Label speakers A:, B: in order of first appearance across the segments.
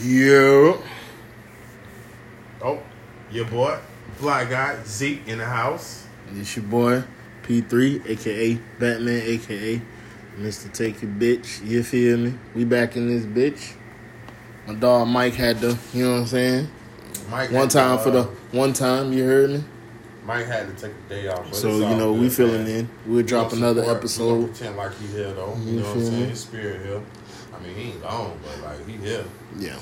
A: Yeah.
B: Oh, your boy, Black Guy, Zeke in the house.
A: It's your boy, P3, aka Batman, aka Mr. Take It Bitch. You feel me? We back in this bitch. My dog Mike had to, you know what I'm saying?
B: Mike
A: One
B: had to,
A: time for the
B: uh,
A: one time, you heard me?
B: Mike had to take the day off. but
A: So, you know, we
B: good,
A: filling
B: man.
A: in. We'll drop another
B: support-
A: episode.
B: pretend like he here though. You,
A: You
B: know what I'm saying? His spirit here. I mean, he ain't gone, but like he here.
A: Yeah.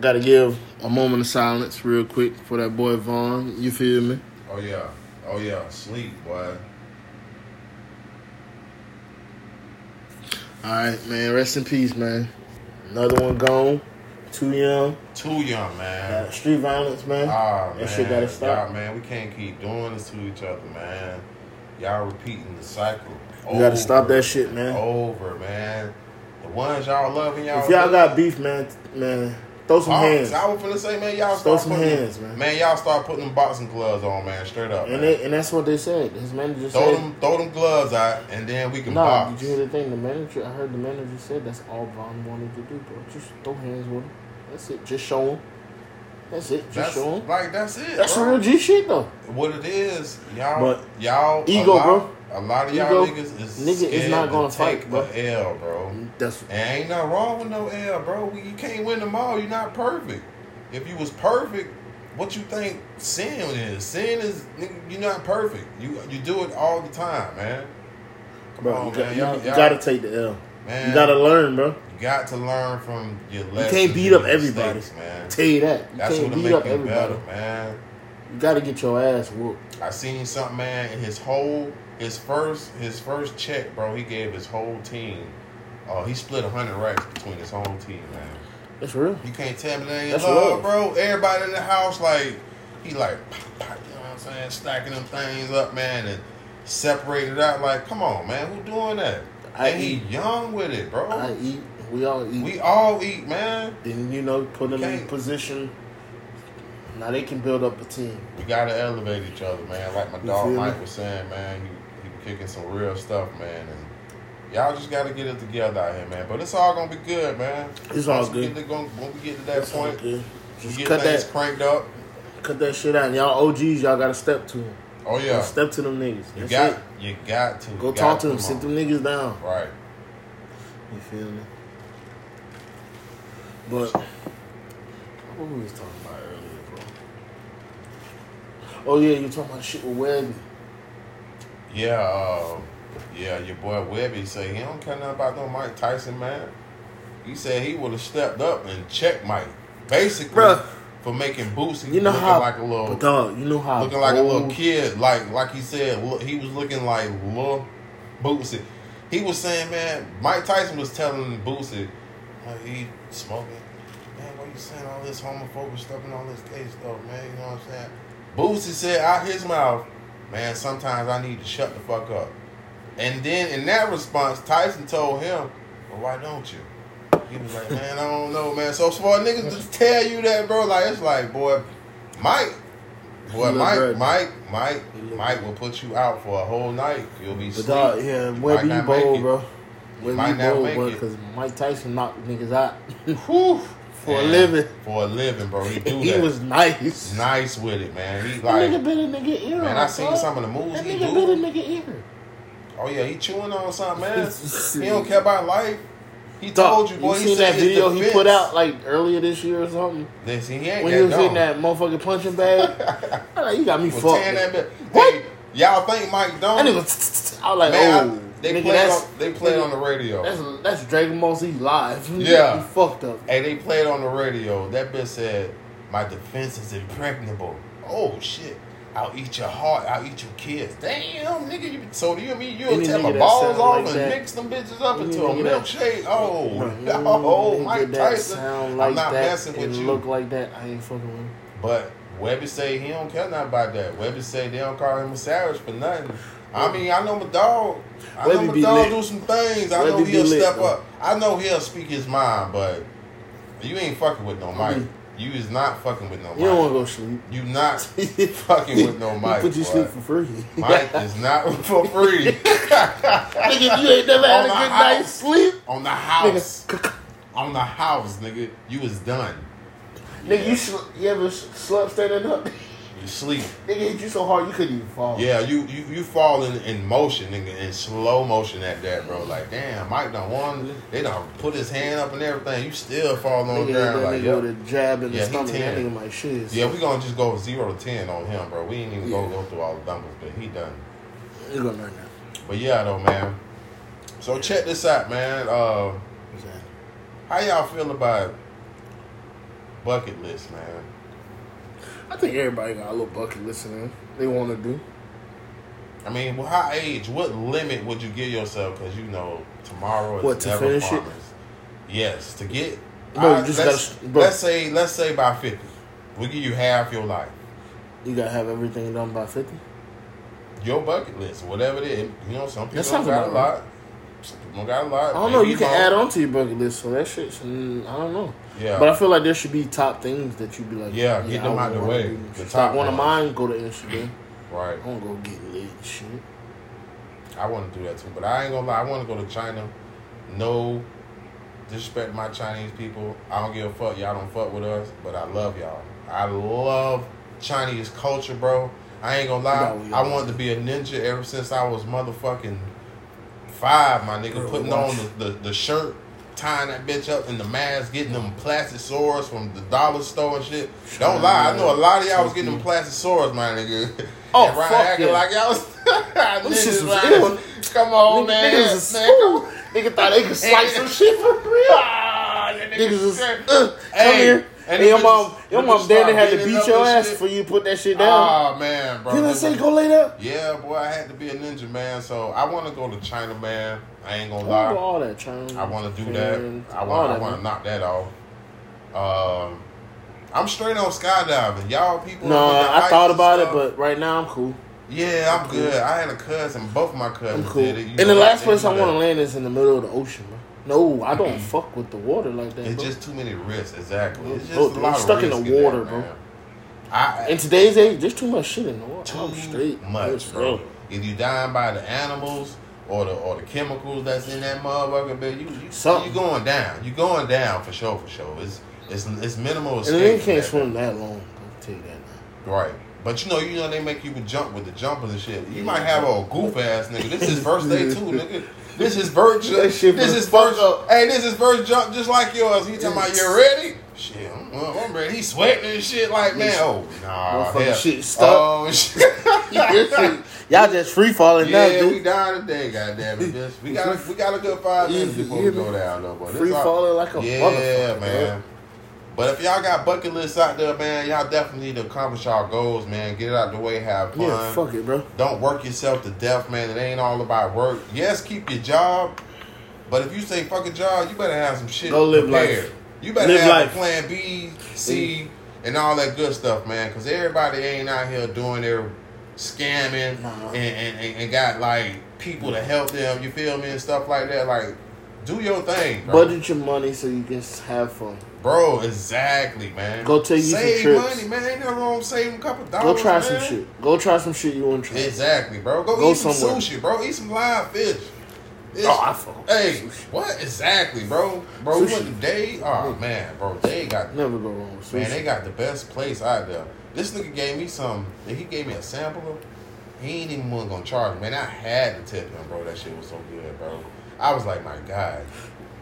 A: Gotta give a moment of silence real quick for that boy Von. You feel me?
B: Oh yeah, oh yeah, sleep, boy.
A: Alright, man. Rest in peace, man. Another one gone. Too young.
B: Too young, man.
A: Uh, street violence, man.
B: Ah,
A: that
B: man.
A: shit gotta stop.
B: Y'all, man, we can't keep doing this to each other, man. Y'all repeating the cycle.
A: You gotta stop that shit, man.
B: Over, man. The ones y'all loving, y'all.
A: If y'all
B: love-
A: got beef, man, man, throw some
B: Oh,
A: hands.
B: I was finna say, man, y'all
A: Throw
B: start
A: some
B: putting
A: hands, man.
B: Man, y'all start putting them boxing gloves on, man, straight up.
A: And
B: man.
A: they, and that's what they said. His manager
B: throw
A: said.
B: them, throw them gloves out, and then we can
A: Nah,
B: box.
A: did you hear the thing? The manager, I heard the manager said that's all Von wanted to do, bro. Just throw hands with him. That's it. Just show him. That's it. Just
B: That's
A: show
B: like that's it.
A: That's
B: bro.
A: real G shit though.
B: What it is, y'all,
A: But
B: y'all,
A: ego,
B: a lot,
A: bro.
B: A lot of y'all
A: Ego.
B: niggas is
A: Nigga is not gonna
B: take
A: fight, bro.
B: a L, bro.
A: That's
B: And ain't nothing wrong with no L, bro. You can't win them all. You're not perfect. If you was perfect, what you think sin is? Sin is nigga, you're not perfect. You you do it all the time, man. Come
A: bro.
B: on,
A: you, got,
B: man.
A: you,
B: Y'all-
A: you
B: y'all-
A: gotta take the L.
B: Man,
A: You gotta learn, bro.
B: You got to learn from your lessons.
A: You can't beat up everybody.
B: mistakes, man.
A: Tell you that. You
B: That's
A: can't
B: what'll
A: beat up
B: make you
A: everybody.
B: better, man.
A: You gotta get your ass whooped.
B: I seen something, man. In his whole, his first, his first check, bro. He gave his whole team. Oh, he split a hundred racks between his whole team, man.
A: That's real.
B: You can't tell me that ain't
A: That's
B: love, bro. Everybody in the house, like, he like, pop, pop, you know what I'm saying, stacking them things up, man, and separated out. Like, come on, man, who doing that?
A: I
B: and he
A: eat.
B: young with it, bro.
A: I eat. We all eat.
B: we all eat, man.
A: then you know, put them in position. Now they can build up a team.
B: We gotta elevate each other, man. Like my
A: You
B: dog
A: me?
B: Mike was saying, man, he, he kicking some real stuff, man, and y'all just gotta get it together out here, man. But it's all gonna be good, man.
A: It's all
B: Once we
A: good.
B: to, when we get to that
A: all
B: point, we
A: Just
B: get
A: cut that,
B: cranked up.
A: cut that shit out. And y'all OGs, y'all gotta step to them.
B: Oh yeah,
A: Step to them niggas.
B: you
A: That's
B: got
A: it.
B: you got to
A: Go talk to them. Sit them niggas down.
B: Right.
A: You feel me? But what were we talking about earlier, bro? Oh yeah, you talking about shit with Webby.
B: Yeah, uh, yeah, your boy Webby say he don't care nothing about no Mike Tyson, man. He said he would have stepped up and checked Mike, basically
A: Bruh.
B: for making Boosie
A: You know
B: looking
A: how,
B: like a little,
A: dog, you know how
B: looking like a little kid, like like he said, look, he was looking like little Boosie. He was saying, man, Mike Tyson was telling Boosie, oh, he smoking. Man, why you saying all this homophobic stuff and all this gay stuff, man? You know what I'm saying? Boosie said out his mouth, man, sometimes I need to shut the fuck up. And then in that response, Tyson told him, well, why don't you? He was like, man, I don't know, man. So for niggas to tell you that, bro, like it's like, boy, Mike, boy,
A: He look
B: Mike. Mike, Mike, Mike will put you out for a whole night. You'll be
A: But
B: sleep.
A: dog, yeah,
B: You
A: Webby,
B: might
A: you
B: not
A: bold, bro. Webby,
B: might
A: you
B: not
A: bold, bro, because Mike Tyson knocked niggas out
B: Whew.
A: For a living.
B: For a living, bro. He do
A: he
B: that.
A: was nice.
B: nice with it, man. He
A: That
B: like,
A: nigga bit a nigga ear.
B: man, I seen some of the moves
A: That
B: he
A: nigga bit a nigga ear.
B: Oh yeah, he chewing on something, man. he don't care about life. He told you, boy.
A: you
B: he
A: seen that video he put out like earlier this year or something?
B: Listen, he ain't
A: When he was
B: dumb.
A: in that motherfucking punching bag. Like, you got me
B: Was
A: fucked.
B: that.
A: What?
B: Hey, y'all think Mike
A: That
B: don't?
A: I was like,
B: Man,
A: oh,
B: I- they
A: nigga,
B: played
A: that's,
B: on they played
A: nigga,
B: on the radio.
A: That's that's Dragon Ball Z live.
B: Yeah.
A: you fucked up.
B: Hey, they played on the radio. That bitch said, "My defense is impregnable." Oh shit! I'll eat your heart. I'll eat your kids. Damn, nigga. You, so do you mean you'll tear my balls off
A: like
B: and
A: that-
B: mix them bitches up into a milkshake? Oh, no,
A: nigga
B: Mike Tyson.
A: Sound like
B: I'm not
A: that
B: messing with you.
A: Look like that. I ain't fucking with him.
B: But Webby say he don't care nothing about that. Webby say they don't call him a savage for nothing. I mean, I know my dog. I know my dog
A: lit.
B: do some things. I know he'll
A: lit,
B: step
A: though.
B: up. I know he'll speak his mind, but you ain't fucking with no Mike. You is not fucking with no Mike.
A: You don't want to go sleep.
B: You not fucking with no Mike.
A: He put you sleep for free.
B: Mike is not for free
A: Nigga, you ain't never had
B: On
A: a good
B: house.
A: night's sleep.
B: on the house.
A: Nigga,
B: on the house, nigga, you was done.
A: Nigga, you sl- you ever slept standing up?
B: You sleep.
A: Nigga hit you so hard you couldn't even fall.
B: Yeah, you you, you fall in, in motion, nigga, in slow motion at that, bro. Like, damn, Mike done won. They done put his hand up and everything. You still fall on the ground.
A: that
B: Like,
A: nigga
B: yeah.
A: with a jab in
B: Yeah, he
A: stomach. That
B: 10.
A: nigga shit.
B: Yeah, we gonna just go zero to ten on him, bro. We ain't even
A: Yeah.
B: gonna go through all the numbers, but he done.
A: You gonna learn that.
B: But yeah, though, man. So check this out, man. Uh, how y'all feel about bucket list, man?
A: I think everybody got a little bucket list in they want to do.
B: I mean, well, how age? What limit would you give yourself? Because you know tomorrow is
A: What, to
B: never
A: finish it?
B: Yes, to get.
A: No,
B: I-
A: you just
B: let's,
A: gotta- bro.
B: let's say let's say by fifty, we give you half your life.
A: You gotta have everything done by fifty.
B: Your bucket list, whatever it is. You know, some people
A: sounds
B: don't got a
A: about right.
B: lot. Some people got a lot.
A: I don't know.
B: Maybe
A: You can
B: more.
A: add on to your bucket list, so that shit's. Mm, I don't know.
B: Yeah.
A: But I feel like there should be top things that you'd be like.
B: Yeah, get them out the way. The top
A: like one of mine go to Amsterdam.
B: Right.
A: I don't go get lit shit.
B: I want to do that too, but I ain't gonna lie. I want to go to China. No disrespect my Chinese people. I don't give a fuck. Y'all don't fuck with us, but I love y'all. I love Chinese culture, bro. I ain't gonna lie.
A: No,
B: I wanted to be a ninja ever since I was motherfucking five, my nigga.
A: Bro,
B: putting on the, the, the shirt, tying that bitch up in the mask, getting them plastic swords from the dollar store and shit. Don't lie. I know a lot of y'all was getting them plastic swords, my nigga.
A: Oh,
B: and Ryan
A: fuck
B: acting
A: yeah.
B: like y'all was
A: Them shits
B: ninjas,
A: was
B: Ryan.
A: ill.
B: Come on,
A: Nigga-
B: man.
A: Niggas was
B: man, come on.
A: Nigga thought they could slice some shit for real.
B: Ah, that
A: Niggas was, uh, come
B: Hey,
A: here.
B: And
A: your mom, your mom daddy had to beat your ass
B: shit.
A: before you put that shit down.
B: Oh man, bro.
A: Didn't I say go lay down?
B: Yeah, boy, I had to be a ninja man, so I want to go to China, man. I ain't gonna lie.
A: I wanna do all that, China.
B: I want to do that. I want. I want to knock that off. Um, I'm straight on skydiving. Y'all people.
A: No, I thought about it, but right now I'm cool.
B: yeah, I'm good. I had a cousin. Both my
A: I'm
B: cousins
A: cool.
B: did it. You
A: And the last place I want to land is in the middle of the ocean, bro. No, I don't fuck with the water like that.
B: It's
A: bro.
B: just too many risks. Exactly. It's just
A: Bro,
B: a lot of
A: stuck in the
B: risk that,
A: water, bro.
B: I,
A: in today's age, there's too much shit in the water.
B: too
A: I'm straight.
B: much,
A: Yes,
B: bro. If you dying by the animals or the or the chemicals that's in that motherfucker, man, you you
A: Something.
B: you going down. You going down for sure, for sure. It's it's it's minimal
A: And
B: escape.
A: you can't
B: that,
A: swim that long. I'll tell you that now.
B: Right. But you know, you know they make you jump with the jumpers and shit. You might have a goof ass nigga. This is first day too, nigga. This is.
A: That
B: This is
A: up.
B: Hey, this is first jump just like yours. He talking about you ready? Shit, I'm, I'm ready. He sweating and shit like man. Oh nah, hell.
A: shit stuck.
B: Oh shit.
A: Y'all just free falling now,
B: Yeah, we dying today, goddamn it, bitch. We got a, we got a good five minutes before we go down, though. But
A: Free
B: all-
A: falling like a motherfucker.
B: yeah,
A: motherfucker,
B: man. But if y'all got bucket lists out there, man, y'all definitely need to accomplish y'all goals, man. Get it out the way, have fun.
A: Yeah, fuck it, bro.
B: Don't work yourself to death, man. It ain't all about work. Yes, keep your job, but if you say fuck a job, you better have some shit
A: Go live
B: prepared.
A: life.
B: You better
A: Live
B: have
A: life.
B: a plan B, C, and all that good stuff, man. Because everybody ain't out here doing their scamming
A: Nah.
B: and, and, and, and got like people to help them. You feel me and stuff like that. Like, do your thing, bro.
A: Budget your money so you can have fun.
B: Bro, exactly, man.
A: Go take you some
B: Save
A: trips.
B: money, man. Ain't nothing wrong with saving a couple dollars.
A: Go try
B: man.
A: some shit. Go try some shit you want to try.
B: Exactly, bro. Go,
A: Go
B: eat some
A: somewhere.
B: sushi, bro. Eat some live fish. It's-
A: Oh, I fuck
B: Hey,
A: sushi.
B: what exactly, bro? Bro,
A: Sushi.
B: to Day. Oh man, bro, they got
A: Never go wrong with sushi.
B: man, they got the best place out there. This nigga gave me some. He gave me a sample. He ain't even one gonna charge me. Man, I had to tip him, bro. That shit was so good, bro. I was like, my God,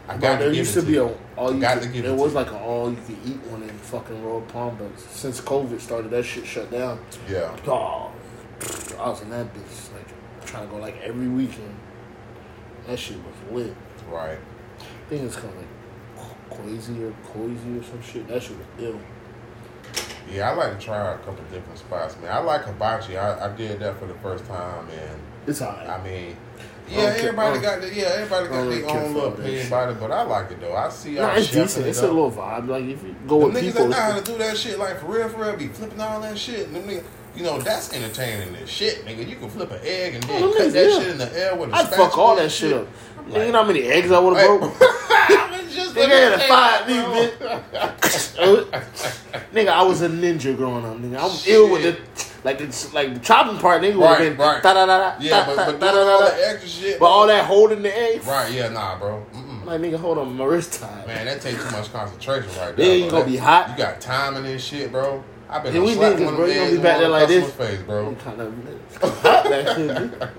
B: I got
A: there
B: to
A: used
B: it
A: to be a all you
B: Got
A: could,
B: to give
A: there
B: it
A: was like an all you could eat one in fucking Royal Palm, but since COVID started, that shit shut down.
B: Yeah,
A: Oh, I was in that bitch like trying to go like every weekend. That shit was lit.
B: right.
A: I think it's called like Quasi or Cozy or some shit. That shit was ill.
B: Yeah, I like to try a couple different spots, man. I like hibachi. I, I did that for the first time, and
A: It's alright.
B: I mean, yeah,
A: don't
B: everybody got the, yeah, everybody got their own little opinion about it, but I like it though. I see y'all
A: it's decent.
B: it
A: It's
B: up.
A: a little vibe. Like if you go
B: The
A: with
B: niggas
A: people,
B: that know how to do that shit, like for real, for real, be flipping all that shit. And them niggas, you know, that's entertaining as shit, nigga. You can flip an egg and then
A: Oh,
B: cut
A: niggas,
B: that
A: yeah.
B: shit in the air with a
A: I'd fuck all that shit up. Nigga, you know how many eggs I would have broke?
B: I was just
A: Nigga, had
B: say
A: five me,
B: bro.
A: nigga, I was a ninja growing up. Nigga, I was ill with the like it's like the chopping part. Nigga would
B: Right,
A: have been
B: right.
A: da da da da
B: Yeah,
A: da
B: but, but
A: da
B: doing
A: da
B: all
A: da.
B: that extra shit.
A: But all that holding the egg,
B: Right, yeah, nah, bro. Mm-mm.
A: Like nigga, hold on, my wrist tied.
B: Man, that takes too much concentration right there.
A: Then you gonna be hot.
B: You got timing and shit, bro. I've been
A: Yeah, we niggas, bro. You gonna be back there like this.
B: face, bro.
A: I'm kind of hot.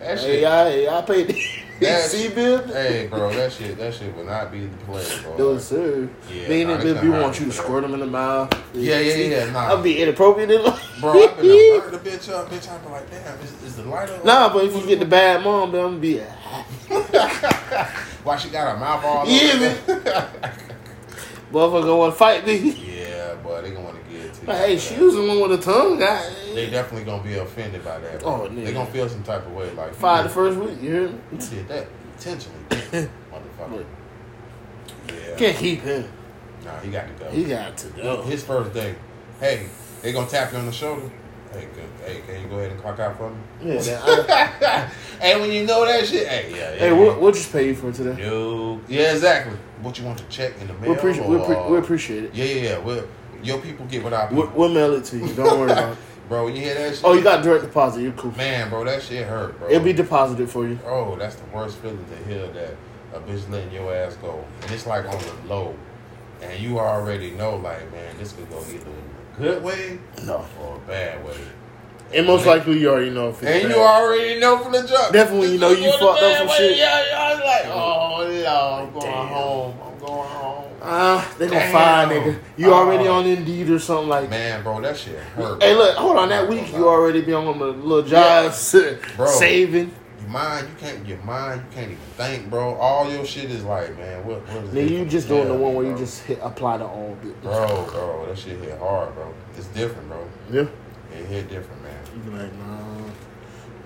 B: That
A: Hey,
B: shit.
A: hey, y'all paid the
B: That
A: C bill.
B: Hey, bro, that shit, that shit would not be the play, bro.
A: No, sir.
B: Yeah,
A: Being
B: nah,
A: in
B: they
A: the
B: couldn't
A: we
B: hire
A: want you to squirt them in the mouth.
B: Yeah, yeah,
A: See?
B: yeah, nah.
A: I'll be inappropriate. In
B: Bro, I've been to burn the bitch up, bitch. I be like, damn, is, is the lighter?
A: Nah, but if you get the bad mom, then I'm gonna be. Happy.
B: Why she got her mouth all?
A: Yeah,
B: the-
A: Motherfucker want to fight me.
B: yeah, boy, they gonna want to get it to.
A: Like, hey, she was the one with the tongue. God.
B: They definitely gonna be offended by that. Bro.
A: Oh,
B: they
A: nigga.
B: gonna feel some type of way, like
A: Fired the first week. You hear me?
B: You did that intentionally, motherfucker. Yeah.
A: Can't keep him.
B: Nah, he got to go.
A: He got to go.
B: His first day. Hey, they gonna tap you on the shoulder. Hey, good. Hey, can you go ahead and clock out for me?
A: Yeah. That, I,
B: hey, when you know that shit, hey, yeah, yeah.
A: hey, what what just pay you for today?
B: No. Yeah, exactly. What you want to check in the mail?
A: We appreciate we,
B: or-
A: appre- we appreciate it.
B: Yeah, yeah, yeah. Well, your people get what I
A: We'll, we'll mail it to you. Don't worry about it.
B: Bro, you hear that shit?
A: Oh, you got direct deposit. You're cool.
B: Man, bro, that shit hurt, bro.
A: It'll be deposited for you.
B: Oh, that's the worst feeling to hear that a bitch letting your ass go. And it's like on the low. And you already know, like, man, this could go either a good way
A: No.
B: or a bad way.
A: And most likely you already know if it's
B: And you already know from the jump.
A: Definitely you know you
B: This is
A: fucked up some shit.
B: Yeah, yeah. I was like, oh, no, I'm going
A: Damn.
B: home.
A: Ah, they gonna
B: Damn.
A: fire nigga. You already
B: Oh.
A: on Indeed or something like.
B: Man, bro, that shit hurt.
A: Hey, look, hold on. That week you already be on the little jobs,
B: Bro.
A: saving.
B: Your mind, you can't. Your mind, you can't even think, bro. All your shit is like, man, what? what is
A: Nigga, you just doing the one where you just hit apply to all
B: bro, bro, that shit hit hard, bro. It's different, bro.
A: Yeah.
B: It hit different, man.
A: You be like, nah.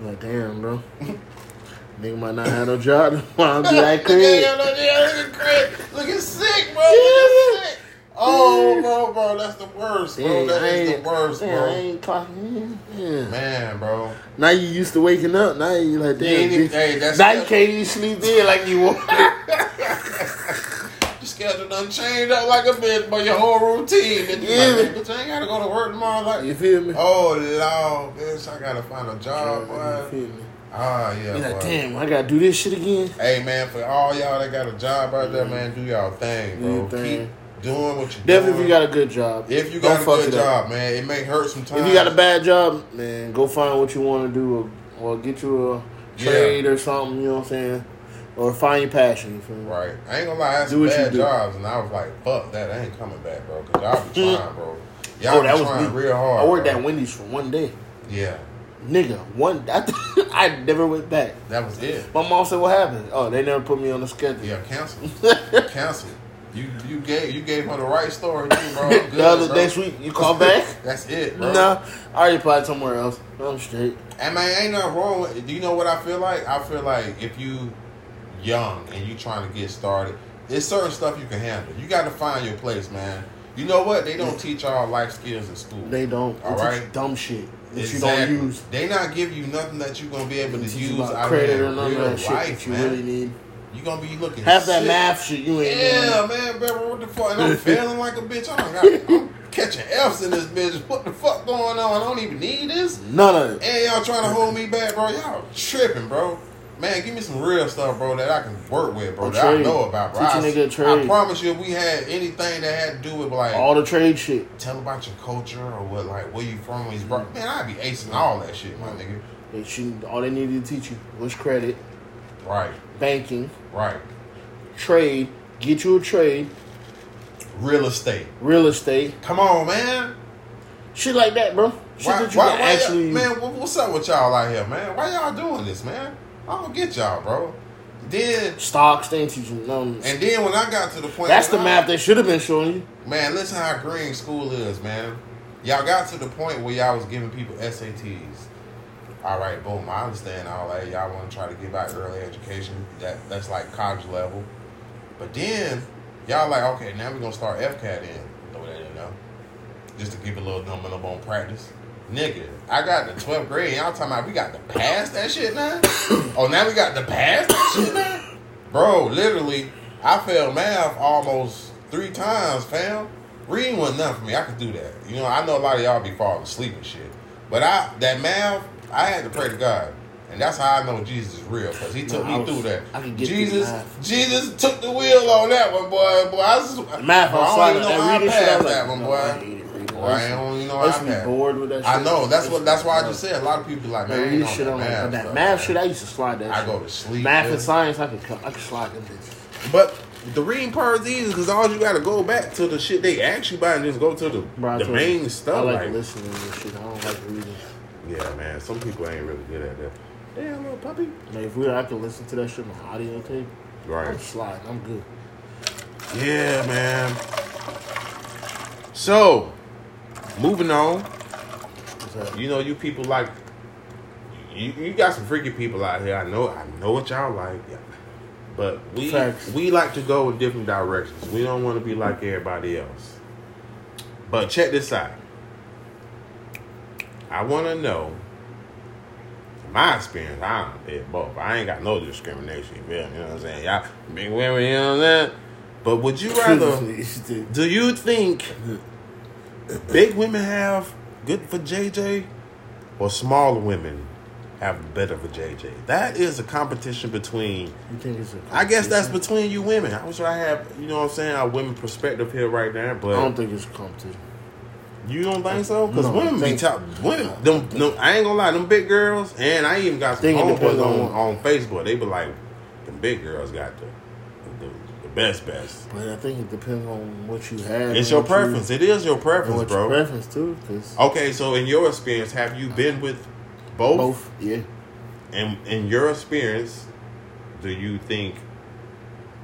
A: You like, damn, bro. Nigga might not have no job. Wanna be like,
B: Look at look at look at Looking sick, bro. Looking sick. Oh, bro, bro, that's the worst, bro.
A: Damn,
B: That is the worst,
A: damn, I ain't clocking. Yeah.
B: Man, bro.
A: Now you used to waking up. Now you like,
B: You even, hey,
A: now you can't even sleep in like you want.
B: Your schedule done changed up like a bitch, but your whole routine. And you
A: Yeah.
B: like, bitch, I ain't gotta go to work tomorrow. Like,
A: you feel me?
B: oh, Lord, bitch, I gotta find a job,
A: you
B: boy.
A: feel me?
B: Ah, yeah,
A: You like,
B: boy.
A: damn, I gotta do this shit again.
B: Hey, man, for all y'all that got a job out there, man, do y'all thing, bro.
A: thing.
B: Keep doing what you
A: Definitely if you got a good job.
B: If you
A: Don't
B: got a good
A: it up.
B: job, man, it may hurt sometimes.
A: If you got a bad job, man, go find what you want to do or, or get you a
B: Yeah.
A: trade or something, you know what I'm saying? Or find your passion, you feel me?
B: Right. I ain't gonna lie, I had some bad jobs, and I was like, fuck that, I ain't coming back, bro. Because y'all be trying, bro. Y'all
A: Oh, that was
B: real hard.
A: I worked
B: bro.
A: at Wendy's for one day.
B: Yeah,
A: Nigga, one, I, I never went back.
B: that was it.
A: My mom said, what happened? Oh, they never put me on the schedule.
B: Yeah, cancel. cancel. You you gave you gave her the right story, too, bro. Good,
A: the other
B: bro.
A: next week, you call back?
B: That's it, bro.
A: nah, I already applied somewhere else. I'm straight.
B: And man, ain't nothing wrong with Do you know what I feel like? I feel like if you young and you trying to get started, there's certain stuff you can handle. You got to find your place, man. You know what? They don't teach y'all life skills in school.
A: They don't.
B: All right.
A: dumb shit that
B: Exactly.
A: you don't use.
B: They not give you nothing that you're gonna be able to use out
A: credit or none of that shit
B: life,
A: you
B: man.
A: really need.
B: You gonna be looking
A: Half that math shit you ain't
B: Yeah, man, bro, what the fuck? And I'm feeling like a bitch. I don't got, I'm catching F's in this bitch. What the fuck going on? I don't even need this.
A: None of it.
B: And y'all trying to hold me back, bro. Y'all tripping, bro. Man, give me some real stuff, bro, that I can work with, bro.
A: A
B: that I know about, bro.
A: Teach a
B: I,
A: nigga a trade.
B: I promise you, if we had anything that had to do with like
A: All the trade shit.
B: tell about your culture or what, like where you from, where you brought, mm. man, I'd be acing all that shit, my nigga.
A: They should, all they needed to teach you was credit,
B: Right,
A: banking,
B: right.
A: trade, get you a trade,
B: Real estate.
A: real estate,
B: Come on, man.
A: shit like that, bro. Shit
B: Why,
A: that you
B: why, why
A: actually.
B: man, what- what's up with y'all out here, man? Why y'all doing this, man? I don't get y'all, bro. Then
A: Stocks, they ain't teaching them.
B: and then when I got to the point,
A: That's the
B: I-
A: math they should have been showing you.
B: Man, listen how green school is, man. Y'all got to the point where y'all was giving people SATs. All right, boom. I understand all that. Y'all want to try to give out early education. That that's like college level. But then y'all like, okay, now we're gonna start FCAT in. Throw that in there, just to give a little numbing up on practice. Nigga, I got the 12th grade. Y'all talking about we got to pass that shit now? oh, now we got to pass that shit now? Bro, literally, I failed math almost three times, fam. Reading wasn't nothing for me. I could do that. You know, I know a lot of y'all be falling asleep and shit. But I that math, I had to pray to God. And that's how I know Jesus is real because he took
A: No,
B: me
A: was-
B: through that.
A: I can get
B: Jesus. Jesus took the wheel on that one, boy. Boy, I, was,
A: Math
B: bro, I don't even know how I
A: reading
B: passed
A: was
B: that
A: like,
B: one, boy.
A: I hate it. reading.
B: Boy, I don't even know
A: I be bored with that shit.
B: I know. That's what. That's why I just said a lot of people like, man, I
A: reading
B: ain't on
A: shit
B: that
A: on
B: math
A: that math
B: man.
A: shit. I used to slide that.
B: I go to sleep.
A: Math
B: man.
A: and science, I could I could slide them bitches.
B: But the reading part is easy because all you got to go back to the shit they ask you about and just go to the,
A: Bro,
B: the main
A: you,
B: stuff.
A: I like,
B: like,
A: listening and shit. I don't like reading.
B: yeah, man. Some people ain't really good at that. Damn, little puppy.
A: Like if we, I can listen to that shit on audio tape.
B: Right.
A: I'm sliding. I'm good.
B: Yeah, man. So, moving on. You know, you people like you, you got some freaky people out here. I know I know what y'all like. But we
A: Facts.
B: we like to go in different directions. We don't want to be like everybody else. But check this out. I want to know my experience. I don't did both. I ain't got no discrimination. You feel me? You know what I'm saying? Y'all big women, you know what I'm saying? But would you rather? Do you think big women have good for JJ or smaller women have better for JJ? That is a competition between,
A: You think it's a
B: I guess that's between you women. I wish I have, you know what I'm saying, a women perspective here right now, but I
A: don't think it's a competition.
B: you don't think so? Because
A: No, I
B: women be
A: think-
B: top, women, them, them, I ain't gonna lie, them big girls, and I even got some
A: Think it
B: homeboys
A: depends
B: on,
A: on-
B: on Facebook, they be like, them big girls got the best, best.
A: But I think it depends on what you have.
B: It's your
A: what you-
B: preference. It is your preference, bro.
A: your preference too, because
B: Okay, so in your experience, have you been with both?
A: both, yeah.
B: And in your experience, do you think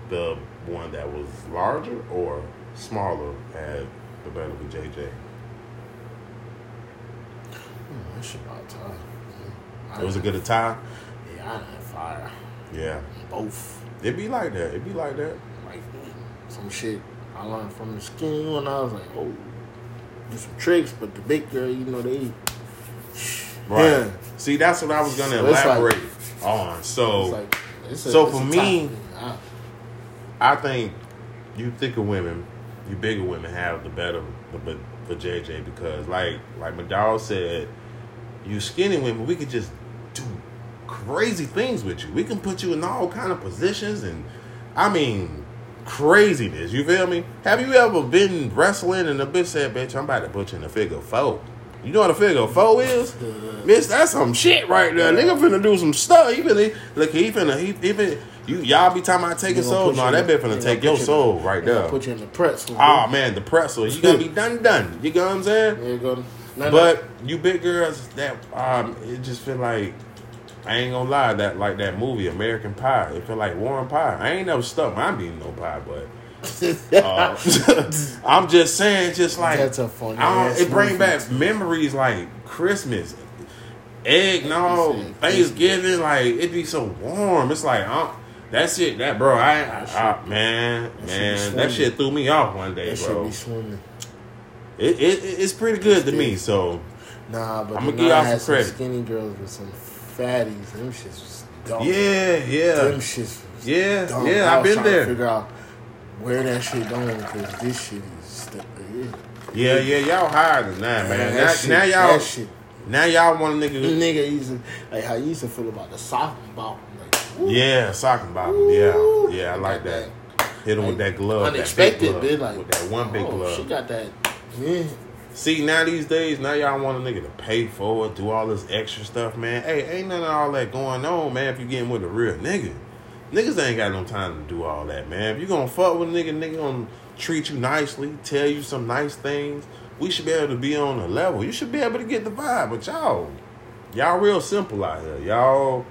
B: the one that was larger or smaller had the better with JJ?
A: Hmm, That shit about time.
B: It was a good tie.
A: Yeah, I had fire.
B: Yeah,
A: Both.
B: It'd be like that. It'd be like that.
A: Like some shit I learned from the skinny one. I was like, oh, do some tricks, but the big girl, you know, they.
B: Right.
A: Yeah.
B: See, that's what I was gonna
A: So it's like-
B: elaborate on. So
A: like, a,
B: so for me-
A: I-
B: I think you thicker women, you bigger women have the better the, the, the JJ because like like my said, you skinny women, we could just do crazy things with you. We can put you in all kind of positions and I mean craziness. You feel me? Have you ever been wrestling and the bitch said, "Bitch, I'm about to put you in a figure four. You know what a figure four is? Bitch, that's some shit right there. Nigga finna do some stuff. He finna look. He finna. He, he finna. You y'all be talking about taking soul. No, that bitch finna take your
A: put you in
B: soul right there.
A: Put you in the pretzel.
B: Oh man, the pretzel. You gonna be done done. You know what I'm saying?
A: There you go. Nah,
B: But you big girls, that um, it just feel like I ain't gonna lie. That like that movie American Pie. It feel like Warren Pie. I ain't never stuck my being no pie, but. Uh, I'm just saying, just like
A: That's a funny
B: I don't- it bring back
A: too.
B: memories like Christmas, eggnog, Thanksgiving. Like it be so warm. It's like uh, that's it. That bro, I, I, I man,
A: That
B: man, that shit threw me off one day,
A: that
B: bro.
A: be.
B: It, it it's pretty good to me. So
A: Nah, but
B: I'ma give y'all some credit.
A: skinny girls with some fatties. Them shits was dumb.
B: yeah, yeah.
A: Them shits
B: yeah,
A: dumb.
B: yeah. I've been there.
A: Figure out where that shit going because this shit is. St- yeah.
B: Yeah. Y'all higher than that, man.
A: that
B: Now,
A: shit,
B: now y'all,
A: That shit.
B: now y'all want a nigga.
A: Nigga used to like how you used to feel about the soccer ball. Like, woo,
B: Yeah, socking bottom. Yeah, yeah. I like that.
A: that.
B: Hit him with that glove, that big glove,
A: bitch. Like
B: with that one big
A: oh,
B: glove.
A: She got that. Yeah.
B: See, now these days, now y'all want a nigga to pay for it, do all this extra stuff, man. Hey, ain't none of all that going on, man, if you getting with a real nigga. Niggas ain't got no time to do all that, man. If you gonna fuck with a nigga, nigga gonna treat you nicely, tell you some nice things. We should be able to be on a level. You should be able to get the vibe, but y'all, y'all real simple out here. Y'all,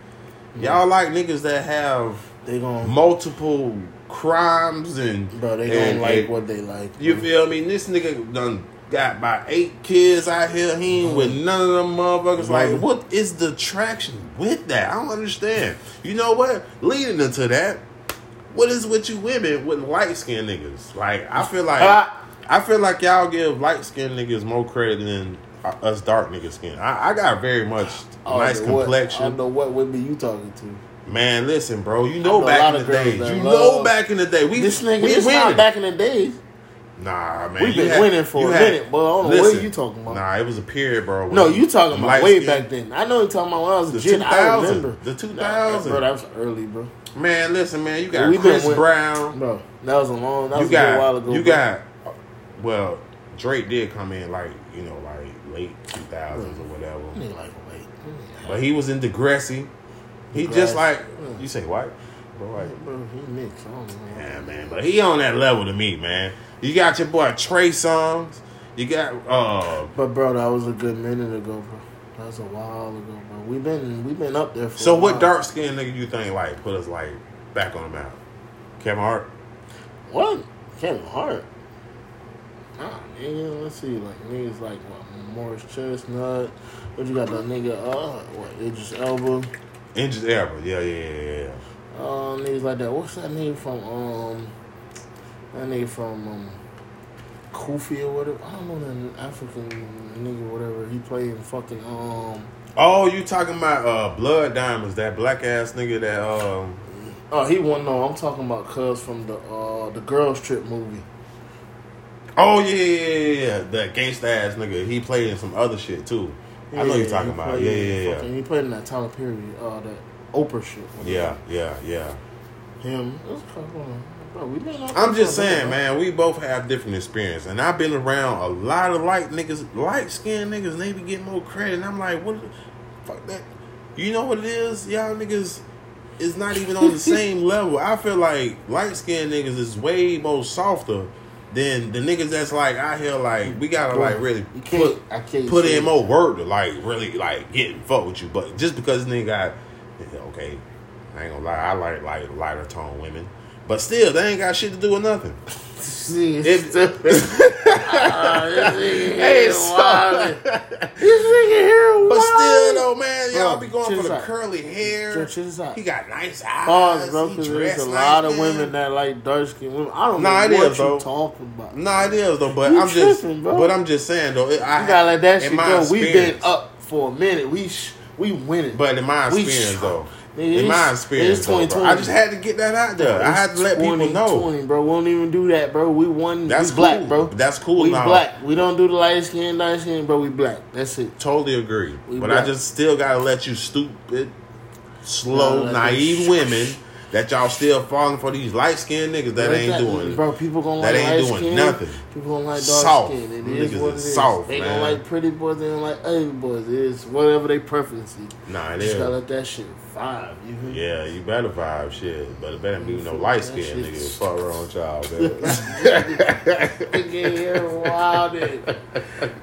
B: y'all like niggas that have
A: They gon'
B: multiple crimes and
A: bro. They
B: and-
A: don't like
B: and-
A: what they like.
B: you
A: bro.
B: feel me? This nigga done got about eight kids out here. He ain't with none of them motherfuckers. Like, what is the traction with that? I don't understand. You know what? Leading into that, what is with you women with light skinned niggas? Like, I feel like
A: Ah.
B: I feel like y'all give light skinned niggas more credit than uh, us dark niggas skin. I, I got very much
A: I
B: nice
A: don't know what- I
B: complexion.
A: don't know what women you talking to.
B: Man, listen, bro. You know,
A: know
B: back in the days. You
A: love-
B: know back in the day. We
A: This nigga,
B: we
A: this
B: winning.
A: not back in the days.
B: Nah, man.
A: We've been
B: had-
A: winning for a
B: had-
A: minute, but I don't know what you talking about.
B: Nah, it was a period, bro.
A: No, you talking about way
B: light-skinned-
A: back then. I know you talking about when I was
B: The
A: kid. I
B: 2000,
A: remember
B: the
A: Nah,
B: 2000.
A: bro. That was early, bro.
B: Man, listen, man. You got
A: We
B: Chris
A: win-
B: Brown.
A: Bro, that was a long. That
B: you
A: was a while
B: got
A: ago.
B: you
A: bro.
B: got. Well, Drake did come in like you know like late two thousands or whatever,
A: Nigga like wait.
B: but he was in Degrassi. He
A: Degrassi.
B: just like you say white, White.
A: Bro, he mixed. I don't.
B: Yeah, man, but he on that level to me, man. You got your boy Trey Songz. You got uh.
A: But bro, that was a good minute ago, bro. That was a while ago, bro. We've been we've been up there for.
B: So what dark skinned nigga you think like put us like back on the map? Kevin Hart.
A: What? Kevin Hart. Nah, nigga. Let's see, like niggas like what, Morris Chestnut. What you got? That nigga. Uh, what? Idris Elba.
B: Inches ever. Yeah, yeah, yeah, yeah.
A: Uh, niggas like that. What's that nigga from? Um, that nigga from um, Kofi or whatever. I don't know that African nigga, whatever. He played in fucking um.
B: Oh, you talking about uh Blood Diamonds? That black ass nigga that um.
A: Oh, he won. No, I'm talking about Cuz from the uh the Girls Trip movie.
B: Oh yeah, yeah, yeah, yeah. That gangsta ass nigga. He played in some other shit too. I know you're talking about.
A: played
B: Yeah, yeah, yeah.
A: fucking- He played in that Tyler Perry, uh, that Oprah shit.
B: Yeah, yeah, yeah.
A: him. Bro, we
B: I'm just
A: for a minute,
B: saying, man, we both have different experience. And I've been around a lot of light niggas, light skinned niggas, and they be getting more credit. And I'm like, what the fuck that? You know what it is? Y'all niggas is not even on the same level. I feel like light skinned niggas is way more softer than the niggas that's like out here like we gotta like really
A: can't.
B: put
A: I can't
B: put in
A: it.
B: more work to like really like get and fuck with you. But just because this nigga got okay, I ain't gonna lie, I like like lighter tone women. But still, they ain't got shit to do with nothing.
A: See,
B: If-
A: it's stupid. Uh, this nigga
B: Hey, so-
A: This nigga here
B: But still, though, man, y'all be going for the curly hair. He got nice eyes.
A: Pause, bro, because there's a lot of women that like dark skinned women. I don't
B: Nah,
A: know
B: it
A: what
B: is,
A: you talking about.
B: Nah, it is though, but I'm just, but I'm just saying though. I
A: You gotta let that shit go. We've been up for a minute. We sh- we winning.
B: But in my experience
A: sh-
B: though, in my experience,
A: it's
B: though, bro,
A: 2020.
B: I just had to get that out there. I had to let people know.
A: 2020, bro. We don't even do that, bro. We won.
B: That's
A: we black,
B: cool.
A: bro.
B: That's cool
A: We
B: now.
A: black. We don't do the light skin, light skin, bro. We black. That's it.
B: Totally agree.
A: We
B: but
A: black.
B: I just still gotta let you stupid, slow,
A: Gotta
B: naive
A: them-
B: women that y'all still falling for these light skinned niggas that ain't doing.
A: bro. People gonna
B: that
A: like
B: ain't doing
A: skin.
B: nothing.
A: People gonna like dark
B: Soft.
A: skin. It
B: Them
A: is
B: niggas
A: what it is.
B: soft,
A: they
B: man.
A: don't like pretty boys. They don't like ugly boys. It is whatever they preference.
B: Nah, it
A: Just
B: is.
A: gotta let that shit vibe. You feel?
B: Yeah, you better vibe shit, but it better be no
A: That
B: light skinned
A: shit-
B: niggas. Fuck wrong child, y'all, man.
A: Nigga here wildin'.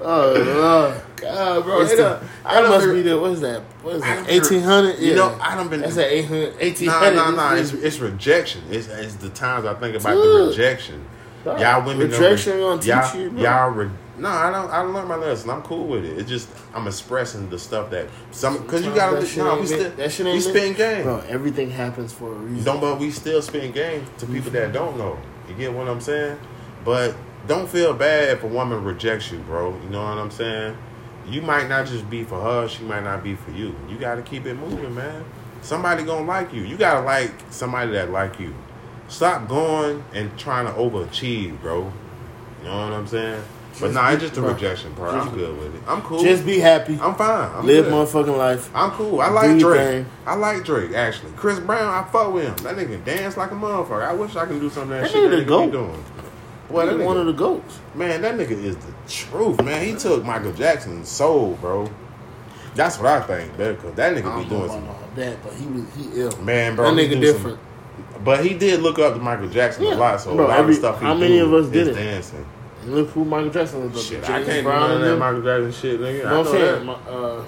A: Oh Lord, God, bro.
B: It's
A: It
B: the-
A: done-
B: I
A: that must
B: heard-
A: be the what is that? What is that? Eighteen hundred.
B: You know, I done been.
A: That's at 800,
B: Nah,
A: 1800.
B: nah, nah. It's, it's rejection. It's, it's the times I think about
A: Good.
B: the rejection. Y'all women don't
A: rejection
B: re-
A: gonna teach
B: y'all,
A: you, bro.
B: Y'all, re- no, I don't. I learned my lesson. I'm cool with it. It's just I'm expressing the stuff that some because you gotta.
A: that
B: No, we still
A: that shit
B: we spin game.
A: Bro, everything happens for a reason.
B: Don't, but we still spin game to people that don't know. You get what I'm saying? But don't feel bad if a woman rejects you, bro. You know what I'm saying? You might not just be for her; she might not be for you. You got to keep it moving, man. Somebody gonna like you. You gotta like somebody that like you. Stop going and trying to overachieve, bro. You know what I'm saying? But
A: Just
B: nah, it's just a
A: bro,
B: rejection,
A: just
B: I'm good with it. I'm cool.
A: Just be happy.
B: I'm fine. I'm
A: Live
B: good.
A: motherfucking life.
B: I'm cool. I like Drake.
A: thing.
B: I like Drake actually. Chris Brown, I fuck with him. That nigga dance like a motherfucker. I wish I can do some of that,
A: That
B: shit
A: nigga
B: that
A: the
B: nigga
A: GOAT.
B: be doing. Well, that
A: He's one of the goats.
B: man, that nigga is the truth, man. He took Michael Jackson's soul, bro. That's what I think, man. Cause that nigga be doing some.
A: that, but he was he ill.
B: Man, bro,
A: that nigga different.
B: Some, but he did look up to Michael Jackson
A: Yeah.
B: a lot, so
A: Bro,
B: a lot
A: every-
B: of stuff he did.
A: how many of us did it?
B: dancing.
A: Look who Michael Jackson looked up
B: Shit,
A: to.
B: I
A: James
B: can't
A: Brown and
B: that. Michael Jackson shit, nigga.
A: You
B: I
A: know what
B: know
A: I'm saying?
B: that.
A: Uh,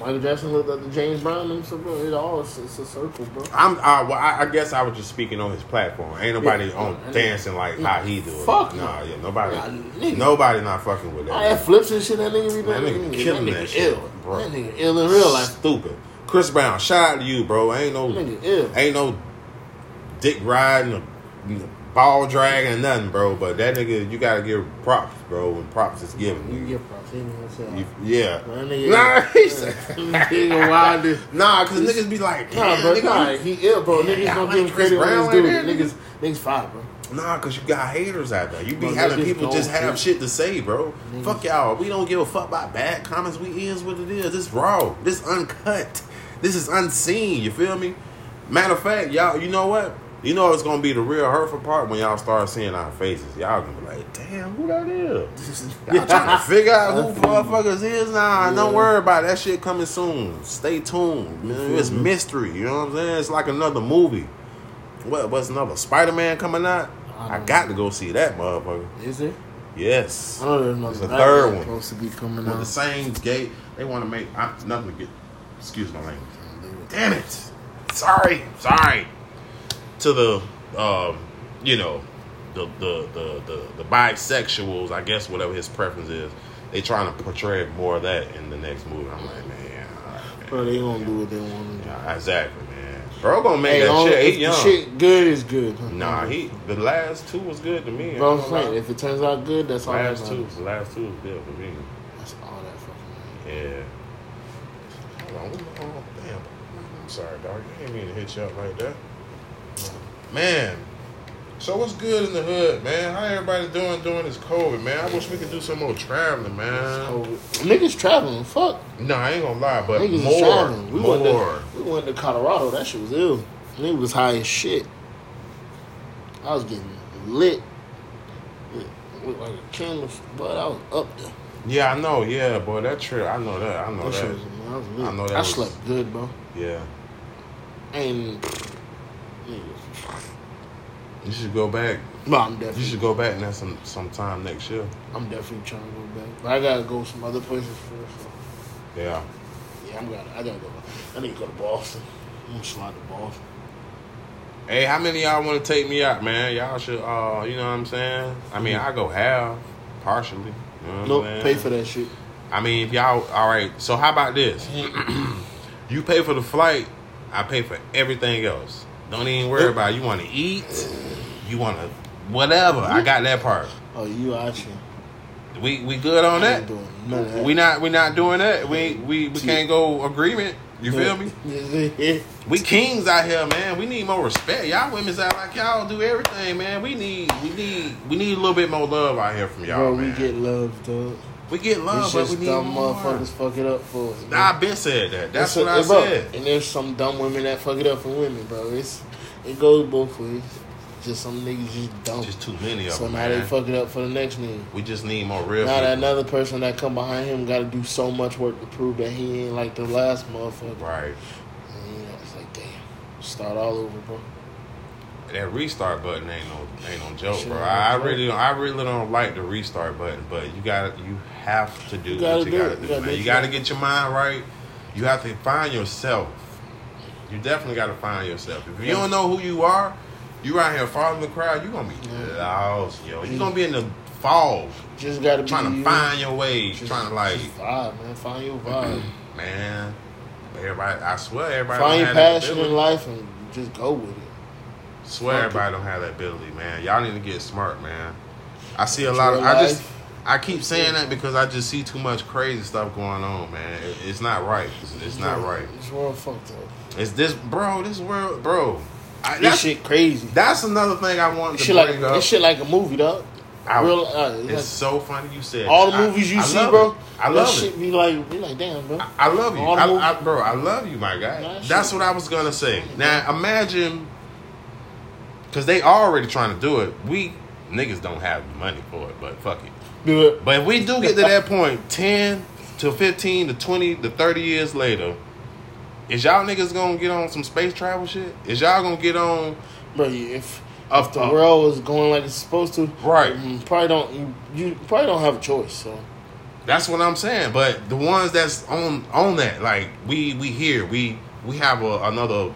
A: Michael Jackson looked up to James Brown and so bro, it all it's, it's a circle, bro.
B: I'm, I, well, I, I guess I was just speaking on his platform. Ain't nobody
A: Yeah.
B: on
A: Yeah.
B: dancing like how he do it.
A: Fuck
B: nah,
A: no.
B: yeah, nobody,
A: Nah,
B: nobody not fucking with that.
A: that flips and shit that nigga be doing.
B: That nigga killing that shit,
A: ill.
B: bro.
A: That nigga ill in real life.
B: Stupid. Chris Brown, shout out to you, bro. Ain't no,
A: nigga
B: ain't no dick riding, or ball dragging, or nothing, bro. But that nigga, you gotta give props, bro. When props is given.
A: You give props. He ain't gonna say
B: you, yeah.
A: That nigga
B: Nah, he said-
A: nigga as-
B: Nah, cause niggas be like,
A: Nah, bro,
B: nigga,
A: nah, he ill, bro.
B: Yeah,
A: Niggas
B: I
A: don't
B: like
A: give him credit when
B: Brown
A: he's doing it. Niggas, niggas fire, bro.
B: Nah, cause you got haters out there. You be
A: Bro,
B: having people just have shit to say, bro.
A: Niggas-
B: Fuck y'all. We don't give a fuck about bad comments. We is what it is. This raw. This uncut. This is unseen. You feel me? Matter of fact, y'all. You know what? You know it's gonna be the real hurtful part when y'all start seeing our faces. Y'all gonna be like, "Damn, who that is?" Y'all trying to figure out who motherfuckers is. now. Nah, don't worry about it. that shit coming soon. Stay tuned. Man, it's
A: Mhm.
B: mystery. You know what I'm saying? It's like another movie. What? What's another Spider Man coming out?
A: I
B: I got to go see that motherfucker.
A: Is it?
B: Yes.
A: I know there's another
B: It's the third one.
A: supposed to be coming
B: With the same gate, they want to make I, nothing to get. Excuse my language. Damn it. Sorry. Sorry. To the, um, you know, the the, the the the bisexuals, I guess whatever his preference is, they trying to portray more of that in the next movie. I'm like, man, right.
A: Bro, they gonna do what they want to do.
B: Yeah, exactly, man. Bro, gonna make
A: Hey,
B: that shit.
A: if
B: He
A: the
B: young.
A: shit good is good.
B: Nah, he the last two was good to me.
A: Bro, I'm
B: I ain't gonna
A: saying if it turns out good, that's all
B: last two, the last two was good for me.
A: That's all that fucking.
B: Yeah. Hold on, oh, damn. I'm sorry, dog. I didn't mean to hit you up like that. Man, so what's good in the hood, man? How everybody doing during this COVID, man? I wish we could do some more traveling, man.
A: Niggas traveling, fuck.
B: No, I ain't gonna lie, but
A: Niggas
B: more,
A: traveling. We went
B: more.
A: to we went to Colorado. That shit was ill. Nigga was high as shit. I was getting lit. With, like a candle, but I was up there.
B: Yeah, I know. Yeah, boy, that trip. I know that. I know
A: That
B: that.
A: was, man, I was.
B: I know that
A: I
B: was-
A: slept good, bro.
B: Yeah,
A: And.
B: You should go back.
A: No, I'm
B: You should go back now some sometime next year.
A: I'm definitely trying to go back, but I gotta go some other places first. So.
B: Yeah.
A: Yeah, I'm gonna. I gotta go. I need to go to Boston. I'm gonna slide to Boston.
B: Hey, how many of y'all want to take me out, man? Y'all should, uh, you know what I'm saying? I mean, I go half, partially. You know
A: Nope,
B: I'm
A: pay for that shit.
B: I mean, if y'all, all right. So how about this? you pay for the flight, I pay for everything else. Don't even worry about. It. You want to eat, you want to whatever. I mm-hmm. got that part.
A: Oh, you actually.
B: We we good on that.
A: ain't doing none of that.
B: We not we not doing that. We we we can't go agreement. You feel me? We kings out here, man. We need more respect. Y'all women's out like y'all do everything, man. We need, we need, we need a little bit more love out here from y'all,
A: Bro,
B: man.
A: we get love, dog.
B: we get love, but we need
A: dumb
B: more.
A: motherfuckers fuck it up for us.
B: Nah, I been said that. That's
A: It's
B: what
A: a-
B: I said.
A: And there's some dumb women that fuck it up for women, bro. It's it goes both ways. Just some niggas just dumb.
B: Just too many of
A: so
B: them,
A: now they fuck it up for the next nigga.
B: we just need more real
A: Now that another person that come behind him got to do so much work to prove that he ain't like the last motherfucker.
B: Right.
A: And, you know, it's like damn, start all over, bro.
B: That restart button ain't no ain't no joke, bro. I, I really don't, I really don't like the restart button, but you got you have to do
A: You
B: what you
A: do
B: got
A: it.
B: to
A: You
B: do,
A: gotta
B: man. You got to get your mind right. You have to find yourself. You definitely got to find yourself. If you don't know who you are, you out here following the crowd, you gonna be
A: Yeah.
B: lost, yo. You gonna be in the fog,
A: Just gotta
B: trying to find your way,
A: just-
B: trying to like,
A: vibe, man. Find your vibe.
B: man. Everybody, I swear, everybody
A: Find your passion in life and just go with it.
B: Swear
A: Fuck
B: everybody don't have that ability, man. Y'all need to get smart, man. I see a
A: It's
B: lot of.
A: real
B: I just. I keep saying that because I just see too much crazy stuff going on, man. It- it's not right. It's, it's not right.
A: This world fucked up.
B: It's this, bro. This world, bro. I,
A: This
B: that's,
A: shit crazy.
B: that's another thing I wanted to
A: shit like
B: bring up.
A: this shit like a movie, dog.
B: I-
A: Real, uh,
B: it's
A: like,
B: so funny you said
A: all the
B: that. I-
A: movies you see, bro.
B: it. I
A: that
B: love
A: shit
B: it.
A: be like, be like, damn, bro.
B: I love you, I, I, bro. I love you, my guy.
A: Nah,
B: That's
A: shit.
B: what I was gonna say. Now imagine, because they already trying to do it. We niggas don't have the money for it, but fuck it.
A: Do it.
B: But if we do get to that point, 10 to 15 to 20 to 30 years later, is y'all niggas gonna get on some space travel shit? Is y'all gonna get on
A: Bro, if
B: Up-
A: if the
B: up.
A: world was going like it's supposed to,
B: Right.
A: mm, probably don't you, you probably don't have a choice. So
B: That's what I'm saying. But the ones that's on on that, like we we here, we we have a, another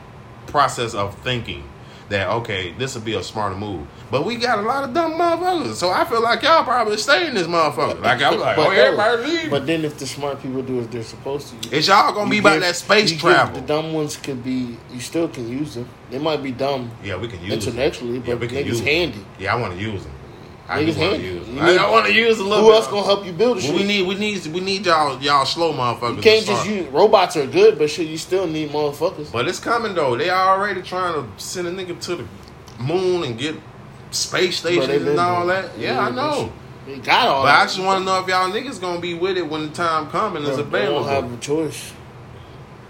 B: process of thinking that okay, this would be a smarter move. But we got a lot of dumb motherfuckers, so I feel like y'all probably stay in this motherfucker. Like I'm like,
A: But
B: oh, everybody leave.
A: But then if the smart people do as they're supposed to, you,
B: Is y'all gonna be about that space
A: you give-
B: travel?
A: The dumb ones could be. You still can use them. They might be dumb
B: yeah, we can use them.
A: intellectually,
B: Yeah,
A: but
B: we can
A: niggas
B: use them.
A: handy.
B: Yeah, I want to use them. I want to use.
A: You
B: I, I want to use a little.
A: Who
B: bit
A: else gonna help you build shit?
B: We need, we need, we need y'all, y'all slow motherfuckers.
A: you can't just use robots are good, but shit, you still need motherfuckers.
B: But it's coming though. They already trying to send a nigga to the moon and get space stations
A: been
B: and all that.
A: it.
B: Yeah, I know.
A: They got all
B: But
A: that.
B: I just want to know if y'all niggas gonna be with it when the time comes and it's
A: Bro, don't have a choice.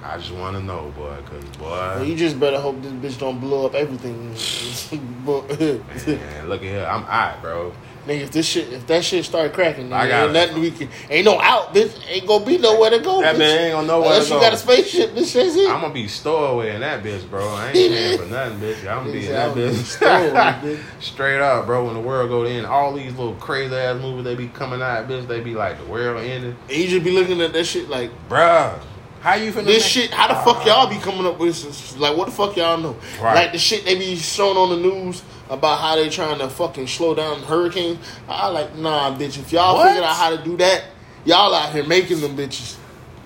B: I just want to know, boy, cause
A: Well,
B: boy,
A: you just better hope this bitch don't blow up everything.
B: Man, look at here, I'm alright, bro.
A: Nigga, if this shit, if that shit start cracking,
B: I got
A: ain't nothing we can. Ain't no out, bitch. Ain't gonna be nowhere to go.
B: That
A: bitch.
B: man ain't gonna know where
A: Unless
B: to
A: you got a spaceship, this shit's it.
B: I'm gonna be stowaway in that bitch, bro. I ain't paying for nothing, bitch. I'm gonna be in that
A: said, "I was
B: bitch.
A: stowaway, bitch."
B: Straight up, bro. When the world go in, all these little crazy ass movies they be coming out, bitch. They be like the world ending,
A: And you just be looking at that shit like
B: bruh. How you finna
A: this shit. How the fuck y'all be coming up with this? Like what the fuck y'all know?
B: Right.
A: Like the shit they be showing on the news about how they trying to fucking slow down hurricanes. I like nah, bitch. If y'all
B: What?
A: figured out how to do that, y'all out here making them bitches.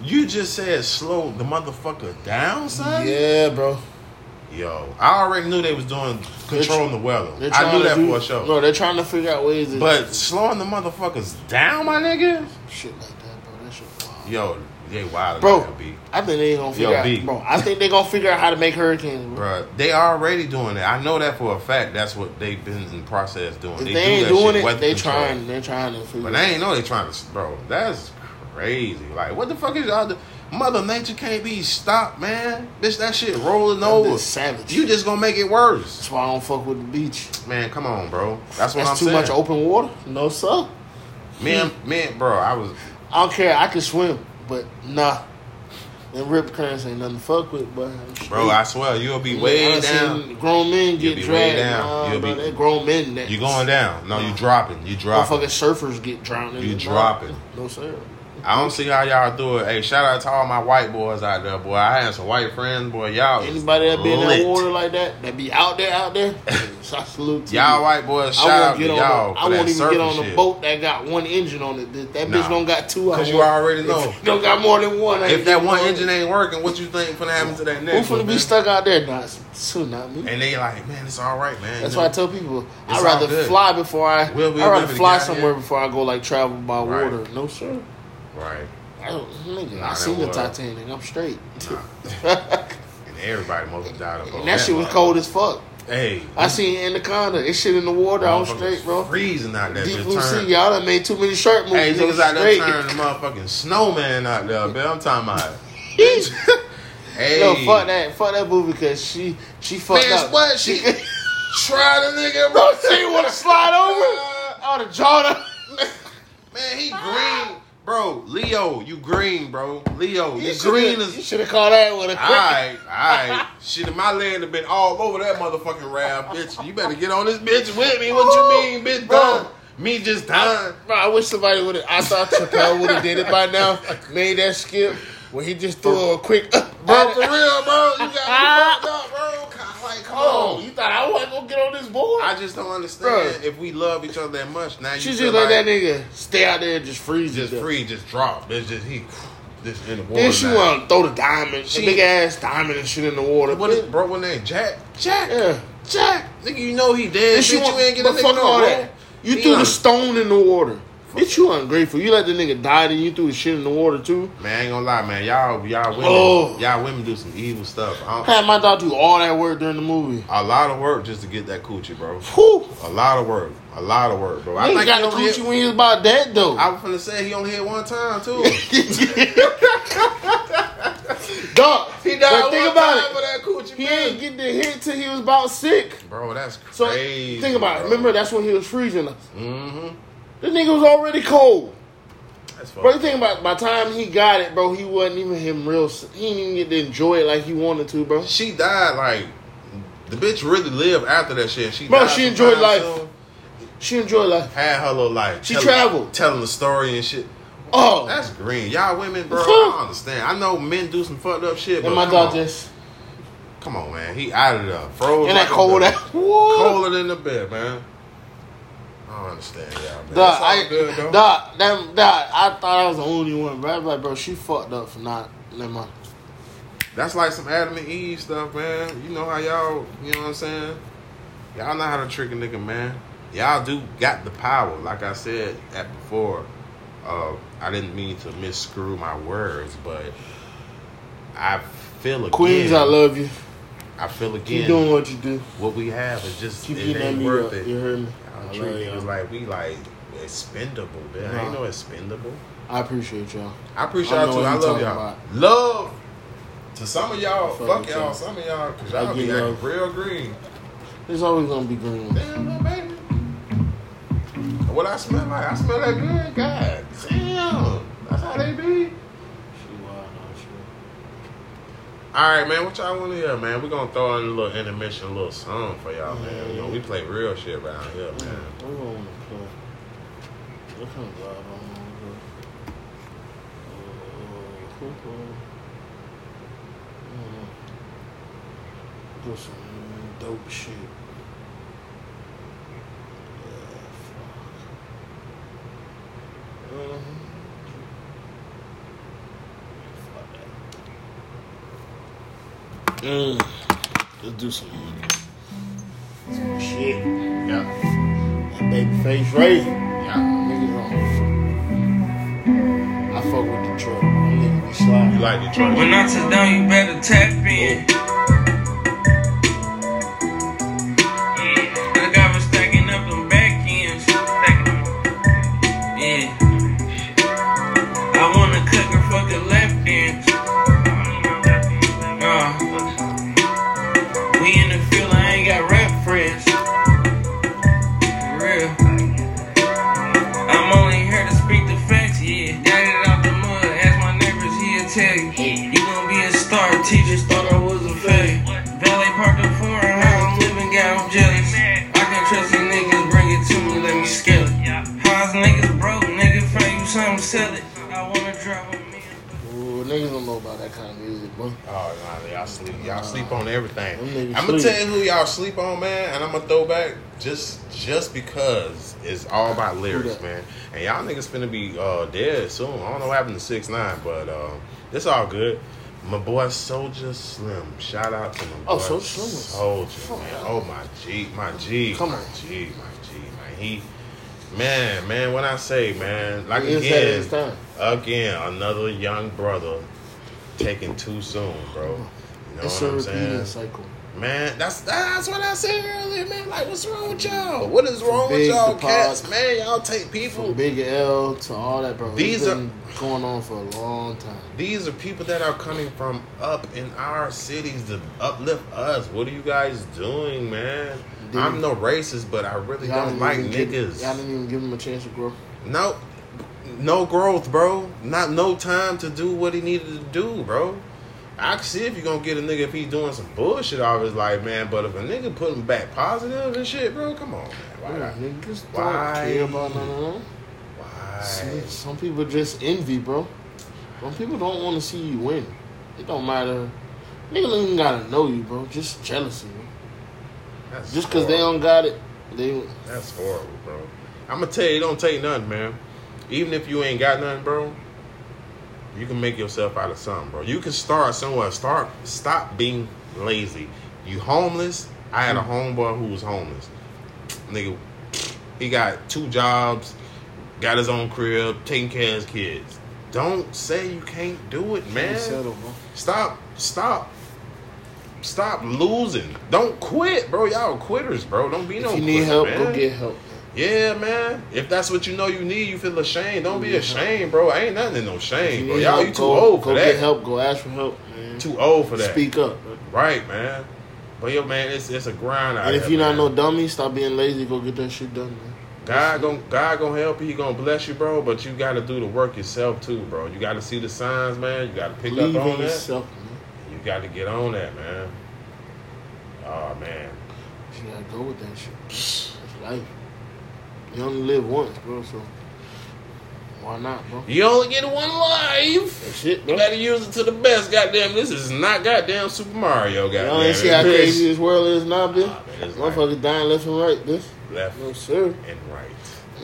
B: You just said slow the motherfucker down, son.
A: Yeah, bro.
B: Yo, I already knew they was doing controlling the weather. I knew that
A: do-
B: for a sure.
A: No, they're trying to figure out ways to
B: But slowing the motherfuckers down, my nigga.
A: shit like that, bro. That shit wild.
B: Yo, they wild,
A: Bro. I think they gonna figure
B: Yo,
A: out.
B: B.
A: Bro, I think they gonna figure out how to make hurricanes. Bro.
B: They already doing that. I know that for a fact. That's what they've been in process doing.
A: If they,
B: do
A: ain't
B: that
A: doing
B: shit,
A: it, they
B: control.
A: trying. They're trying to figure.
B: But
A: it
B: they ain't know they trying to, bro. That's crazy. Like, what the fuck is y'all? Do? Mother Nature can't be stopped, man. Bitch, that shit rolling
A: That
B: over.
A: savage.
B: You just gonna make it worse,
A: That's why I don't fuck with the beach.
B: man. Come on, bro. That's what
A: That's
B: I'm
A: too
B: saying.
A: much open water. No sir.
B: Man, man, bro. I was,
A: I don't care. I can swim, but nah. Them rip currents ain't nothing to fuck with, but
B: bro. I swear, you'll be way
A: I
B: down.
A: grown men
B: You'll
A: get
B: way
A: dragged.
B: down. You'll
A: bro,
B: be-
A: grown men. That
B: You going down? No, you dropping. You dropping.
A: Motherfucking surfers get drowned.
B: You dropping.
A: No sir.
B: I don't see how y'all do it. Hey, shout out to all my white boys out there, boy. I had some white friends, boy. Y'all,
A: Anybody that be in that water like that, that be out there, out there, so I salute to
B: Y'all
A: you.
B: white boys, shout out to y'all.
A: I won't even get on
B: shit.
A: boat that got one engine on it. That, that
B: Nah.
A: bitch don't got two.
B: Cause you already know.
A: Don't got more than one.
B: If that one engine ain't working, what you think gonna happen to that next?
A: who
B: next
A: finna be stuck out there? Not so not me.
B: And they like, man, it's all right, man.
A: That's
B: You
A: why I tell people I'd rather fly before I.
B: We'll be
A: I'd rather fly somewhere before I go like travel by water. No sir.
B: Right.
A: I nigga,
B: Nah,
A: I seen the Titanic. I'm straight.
B: And everybody must have died of
A: and that shit was cold as fuck.
B: Hey,
A: I seen Anaconda. It shit in the water.
B: I'm
A: straight, bro.
B: Freezing out there.
A: Deep
B: bitch.
A: blue sea. Y'all done made too many shark movies.
B: Hey, niggas out there turning the motherfucking snowman out there, man. I'm talking about. hey,
A: Yo, fuck that, fuck that movie because she she fucked
B: Man,
A: up.
B: what? She try the nigga,
A: Bro, she want to slide over. I would have jawed her.
B: Man, he green, bro. Leo, you green, bro. Leo, you,
A: shoulda-
B: green
A: You should have called that with a quick.
B: Alright, alright. Shit, my land have been all over that motherfucking raft, bitch. You better get on this bitch with me. What you mean, bitch?
A: Bro.
B: Done. Me just done.
A: Bro, I wish somebody would have. I thought Chappelle would have did it by now. Made that skip where he just threw a quick.
B: Uh, bro, for real, bro. You got me ah. fucked up, bro. Like, come
A: Oh,
B: on.
A: you thought I wasn't gonna get on this board?
B: I just don't understand
A: Bro.
B: if we love each other that much. Now you
A: she just let
B: like
A: that nigga stay out there and just freeze.
B: just
A: to
B: free, just drop. It's just he, just in the water.
A: Then she want to throw the diamond,
B: She-
A: big ass diamond and shit in the water.
B: What is bro? What name? Jack. Jack.
A: Yeah.
B: Jack. Nigga, you know he dead.
A: Then she want,
B: you ain't get
A: but
B: a nigga
A: fuck all that. You
B: He
A: threw the stone in the water. Bitch, you ungrateful. You let the nigga die, then you threw the shit in the water too.
B: Man, I ain't gonna lie, man. Y'all, y'all women,
A: Oh.
B: y'all women do some evil stuff. I
A: Had my dog do all that work during the movie.
B: a lot of work just to get that coochie, bro.
A: Whew.
B: A lot of work. A lot of work, bro. I
A: Nigga
B: think
A: got the
B: only
A: coochie
B: hit,
A: when he was about dead though.
B: I was finna say he only hit one time too.
A: Dog,
B: he died
A: but think about it.
B: for that coochie,
A: He
B: man.
A: ain't get the hit till he was about sick.
B: Bro, that's
A: So
B: crazy.
A: think about it. Remember, that's when he was freezing us.
B: Mm-hmm.
A: The nigga was already cold.
B: That's
A: Bro, you think about by the time he got it, bro, he wasn't even him real. He didn't even get to enjoy it like he wanted to, bro.
B: She died like the bitch really lived after that shit. She
A: Bro, she enjoyed life.
B: soon.
A: She enjoyed life.
B: Had her little life.
A: She
B: telling-
A: traveled.
B: telling the story and shit.
A: Oh,
B: That's green. Y'all women, bro. I don't understand. I know men do some fucked up shit, but
A: and my dog just
B: come on, man. He out of there. Froze
A: in
B: like
A: that cold ass.
B: Colder than the bed, man. I don't understand, y'all, man.
A: Dog,
B: That's
A: I,
B: good, though.
A: dog, that, dog, I thought I was the only one, bro. I was like, bro, she fucked up for not. Never mind.
B: That's like some Adam and Eve stuff, man. You know how y'all, you know what I'm saying? Y'all know how to trick a nigga, man. Y'all do got the power. Like I said at before, uh, I didn't mean to misscrew my words, but I feel again.
A: Queens, I love you.
B: I feel again.
A: Keep doing what you do.
B: what we have is just
A: Keep
B: it ain't worth
A: up.
B: it.
A: You heard me?
B: I
A: I
B: don't treat
A: love
B: niggas
A: y'all.
B: like we like expendable, man. I ain't
A: Nah.
B: no expendable.
A: I appreciate y'all.
B: I appreciate
A: I
B: y'all
A: know
B: too. I love y'all.
A: about.
B: Love to some of y'all.
A: Fuck
B: Fuck y'all.
A: y'all.
B: Some of y'all, cause y'all be acting
A: love.
B: real green.
A: There's always gonna be green.
B: Damn, little baby. What I smell like? I smell that good. God damn. That's how they be.
A: She wild, nah, she-
B: All right, man. What y'all want to hear, man? We're gonna throw in a little intermission, a little song for y'all, man. You know, we play real shit around here, man.
A: I want to play? What kind of vibe I want to? Uh, cool, cool. I don't. Do some dope shit. Yeah, fuck. Uh, fuck that. Mm. Let's do some, some shit.
B: Yeah.
A: That Babyface Ray.
B: Yeah.
A: Niggas on. I fuck with Detroit. Them niggas be sliding.
B: You like Detroit?
C: When I sit down, you better tap in.
A: Kind of music, bro.
B: Oh, nah, y'all sleep. Y'all sleep on everything. I'm gonna tell you who y'all sleep on, man, and I'm gonna throw back just just because it's all about lyrics, man. And y'all niggas finna be uh, dead soon. I don't know what happened to six nine, but uh, it's all good. My boy Soulja Slim. Shout out to my boy
A: Oh, Soulja Slim was-
B: Soldier, man. Oh my G, my G,
A: Come
B: my
A: on.
B: G, my G, man. He, man, man. When I say, man, like
A: He is ahead of
B: again, again, another young brother taken too soon, bro. You know
A: It's
B: what
A: a
B: I'm
A: repeating
B: saying?
A: cycle.
B: Man, that's that's what I said earlier, man. Like, what's wrong with y'all? What is wrong with y'all, cats?
A: Pac.
B: Man, y'all take people.
A: From Big L to all that, bro.
B: These are-
A: going on for a long time.
B: These are people that are coming from up in our cities to uplift us. What are you guys doing, man?
A: Dude.
B: I'm no racist, but I really don't like
A: even give-
B: niggas.
A: y'all didn't even give him a chance to grow.
B: No, no growth, bro. Not no time to do what he needed to do, bro. I can see if you're gonna get a nigga if he's doing some bullshit all his life, man. But if a nigga put him back positive and shit, bro, come on, man. Why? Not?
A: niggas
B: Why?
A: don't care about none of that.
B: Why?
A: Some, some people just envy, bro. Some people don't want to see you win. It don't matter. Nigga don't even gotta know you, bro. Just jealousy, bro.
B: That's
A: Just because they don't got it, they
B: That's horrible, bro. I'm gonna tell you, it don't take nothing, man. Even if you ain't got nothing, bro, you can make yourself out of something, bro. You can start somewhere. Start. Stop being lazy. You homeless? I had a mm. homeboy who was homeless. Nigga, he got two jobs, got his own crib, taking care of his kids. Don't say you can't do it, man.
A: settle.
B: Stop, stop, stop losing. Don't quit, bro. Y'all quitters, bro. Don't be
A: If
B: no.
A: you need
B: quitter,
A: help,
B: man.
A: go get help.
B: Yeah, man. If that's what you know you need, you feel ashamed. Don't be ashamed, bro. Ain't nothing in no shame, bro. Y'all, you too
A: go,
B: old for
A: go
B: that.
A: get help. Go ask for help, man.
B: Too old for that.
A: Speak up. Bro.
B: Right, man. But yo, man, it's it's a grind out
A: And if you're not no dummy, stop being lazy. Go get that shit done, man.
B: God gon' God gonna help you. He gonna bless you, bro. But you got to do the work yourself too, bro. You got to see the signs, man. You got to pick
A: Believe
B: up on that.
A: yourself.
B: You got to get on that, man. Oh man.
A: You gotta go with that shit. It's life. You only live once, bro. So why not, bro?
B: You only get one life.
A: That's it,
B: You
A: bro.
B: better use it to the best. Goddamn, this is not goddamn Super Mario. Goddamn,
A: Y'all ain't see how crazy this world is now, bitch.
B: Ah, man, it's like
A: Motherfuckers dying left and right, bitch.
B: left
A: No sir.
B: and right.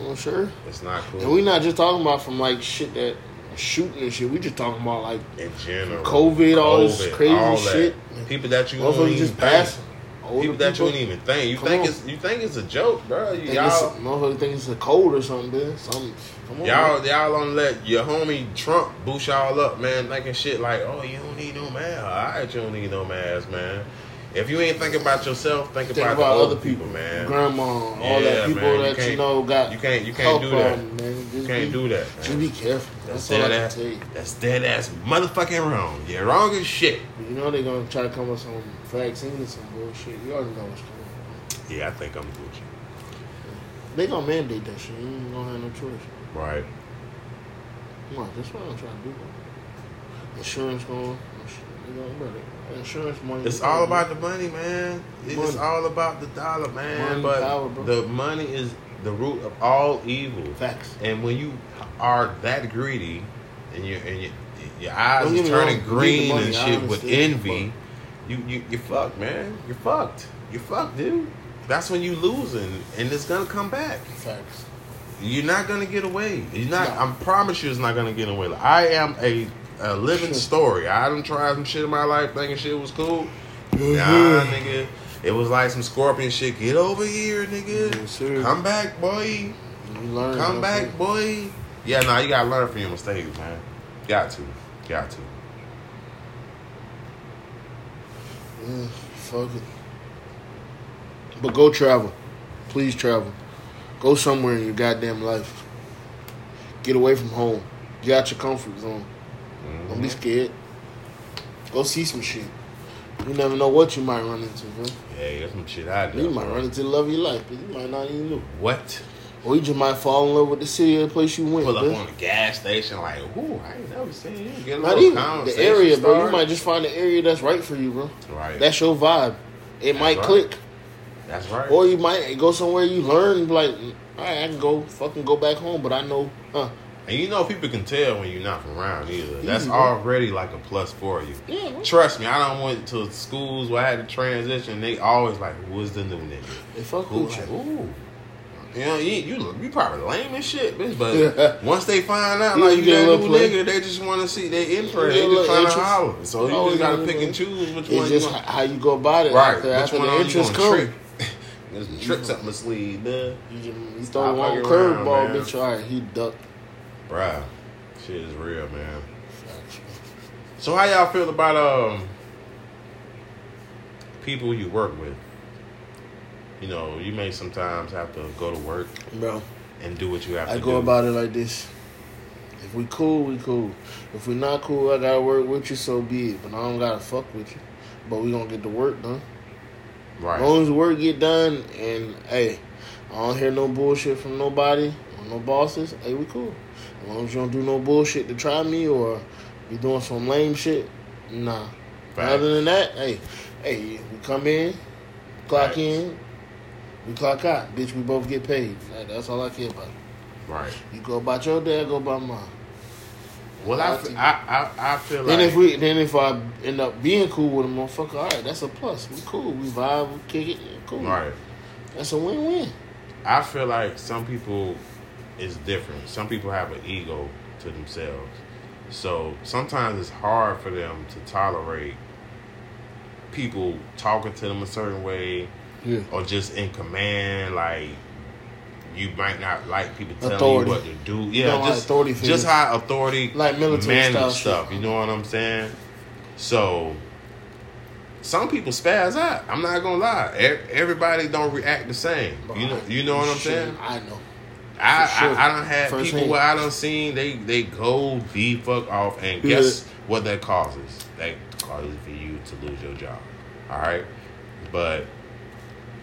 A: No sir.
B: It's not cool.
A: And we not just talking about from like shit that shooting and shit. We just talking about like
B: in general,
A: COVID, all this crazy
B: all
A: shit.
B: People that you
A: motherfuckers just passing. Older
B: People that you don't even think. You think
A: on.
B: it's you think it's a joke, bro. You,
A: think
B: y'all,
A: think it's a cold or something. Something. Come on,
B: y'all,
A: man.
B: y'all don't let your homie Trump boost y'all up, man. Thinking shit like, oh, you don't need no mask. All right, you don't need no mask, man. If you ain't thinking about yourself, think,
A: Think
B: about,
A: about
B: the
A: other
B: other
A: people,
B: man.
A: grandma, all
B: Yeah,
A: that people
B: man,
A: that you
B: can't-
A: know got.
B: you can't- you can't do that.
A: problems, Man. Just
B: You can't
A: be,
B: do that.
A: Just be careful.
B: That's
A: That's, all I
B: dead
A: can
B: ass.
A: tell you.
B: That's dead ass motherfucking wrong. You're wrong as shit.
A: You know they're gonna try to come with some vaccine or some bullshit. You already know what's coming.
B: Yeah, I think I'm Gucci.
A: They gonna mandate that shit. You ain't gonna have no choice.
B: Right.
A: Come on, that's what I'm trying to do. Insurance going. You know, brother, insurance money.
B: It's all about the money, man. It's
A: Money.
B: all about the dollar, man.
A: Money,
B: but
A: power,
B: the money is the root of all evil.
A: facts.
B: And when you are that greedy, and you and you, your eyes
A: Don't get
B: is
A: me
B: turning
A: wrong, you need the
B: green
A: money,
B: and shit with envy, you you you fucked, man. You're fucked. You're fucked, dude. That's when you losing, and it's gonna come back.
A: Facts.
B: You're not gonna get away. You're not.
A: No.
B: I promise you, it's not gonna get away. I am a, a living story. I done tried some shit in my life, thinking shit was cool.
A: Mm-hmm.
B: Nah, nigga. It was like some scorpion shit. Get over here, nigga. Come back, boy. Come back, boy. Yeah, nah, you gotta learn from your mistakes, man. Got to. Got to.
A: Yeah, fuck it. But go travel. Please travel. Go somewhere in your goddamn life. Get away from home. Get out your comfort zone. Don't
B: Mhm.
A: be scared. Go see some shit. You never know what you might run into, bro.
B: Yeah, that's some shit I do.
A: You might run into the love of your life, but you might not even know.
B: What?
A: Or you just might fall in love with the city or the place you went,
B: Pull up
A: bro.
B: on a gas station like, ooh, I ain't never seen you. Get a
A: Not
B: little
A: even the area, bro. You might just find the area that's right for you, bro.
B: Right.
A: That's your vibe. It
B: That's
A: might
B: right.
A: click.
B: That's right.
A: Or you might go somewhere you learn, like, all right, I can go fucking go back home, but I know, huh?
B: And you know people can tell when you're not from around either. That's
A: Easy, bro.
B: already like a plus for you.
A: Yeah, bro.
B: Trust me, I don't went to schools where I had to transition. They always like, "Who's the new nigga?"
A: They fuck
B: Who? Like,
A: you.
B: ooh. You know, you, you you probably lame as shit, bitch. But once they find out like
A: you
B: you
A: get a
B: that new
A: play.
B: nigga, they just want to see they interest. They just
A: little
B: trying to holler. So you
A: Always
B: just gotta pick and choose which
A: It's
B: one.
A: just
B: you want.
A: how you go about it.
B: Right.
A: After,
B: Which
A: after
B: one
A: the
B: are you
A: interest
B: gonna
A: come.
B: There's tricks up my sleeve, man.
A: you, just, you throw
B: Stop
A: the wrong
B: fucking
A: curveball, bitch. All right, he ducked.
B: Bruh, shit is real, man. So how y'all feel about um people you work with? You know, you may sometimes have to go to work
A: Bro,
B: and do what you have
A: I
B: to I
A: go
B: do.
A: about it like this. If we cool, we cool. If we not cool, I gotta work with you, so be it. But I don't gotta fuck with you. But we gonna get the work done.
B: right.
A: As long as work get done, and hey, I don't hear no bullshit from nobody or no bosses. Hey, we cool. As long as you don't do no bullshit to try me or be doing some lame shit, nah.
B: Facts.
A: Other than that, hey, hey, we come in, clock
B: Facts.
A: in, we clock out. Bitch, we both get paid. That- That's all I care about.
B: Right.
A: You go about your day, I go about mine.
B: Well, I, fe- I, I, I feel
A: Then
B: like
A: if we, then if I end up being cool with a motherfucker, all right, that's a plus. We cool. We vibe. We kick it. Cool.
B: right.
A: That's a win-win.
B: I feel like some people is different. Some people have an ego to themselves. So sometimes it's hard for them to tolerate people talking to them a certain way
A: Yeah.
B: or just in command, like you might not like people telling
A: Authority.
B: you what to do. Yeah,
A: don't
B: just
A: authority
B: just how authority
A: Like military
B: manage stuff. You know what I'm saying? So some people spaz out. I'm not gonna lie. Everybody don't react the same. You know, you know what I'm
A: Shit,
B: saying?
A: I know.
B: I,
A: sure.
B: I I don't have
A: First
B: people
A: hand.
B: where I don't seen they they go the fuck off and
A: Yeah.
B: guess what that causes? That causes for you to lose your job. All right, but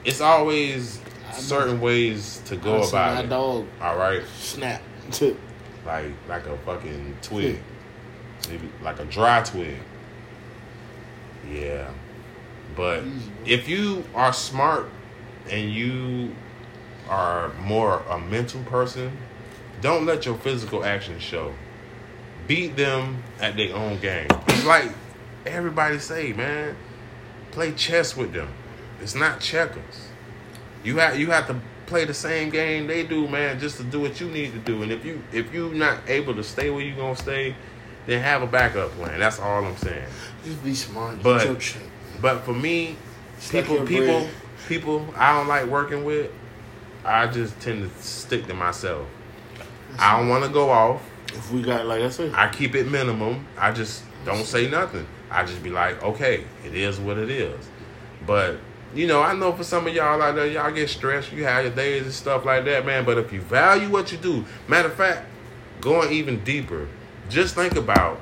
B: it's always certain ways to go
A: I
B: about
A: that
B: it.
A: dog
B: All right,
A: snap.
B: like like a fucking twig, maybe like a dry twig. Yeah, but if you are smart and you are more a mental person, don't let your physical actions show. Beat them at their own game. It's like everybody say, man, play chess with them. It's not checkers. You have you have to play the same game they do, man, just to do what you need to do. And if you if you not able to stay where you gonna stay, then have a backup plan. That's all I'm saying.
A: Just be smart.
B: But- But for me,
A: Stack
B: people people people I don't like working with. I just tend to stick to myself. I don't want to go off.
A: If we got, like I said,
B: I keep it minimum. I just don't say nothing. I just be like, okay, it is what it is. But you know, I know for some of y'all out there, y'all get stressed. You have your days and stuff like that, man. But if you value what you do, matter of fact, going even deeper, just think about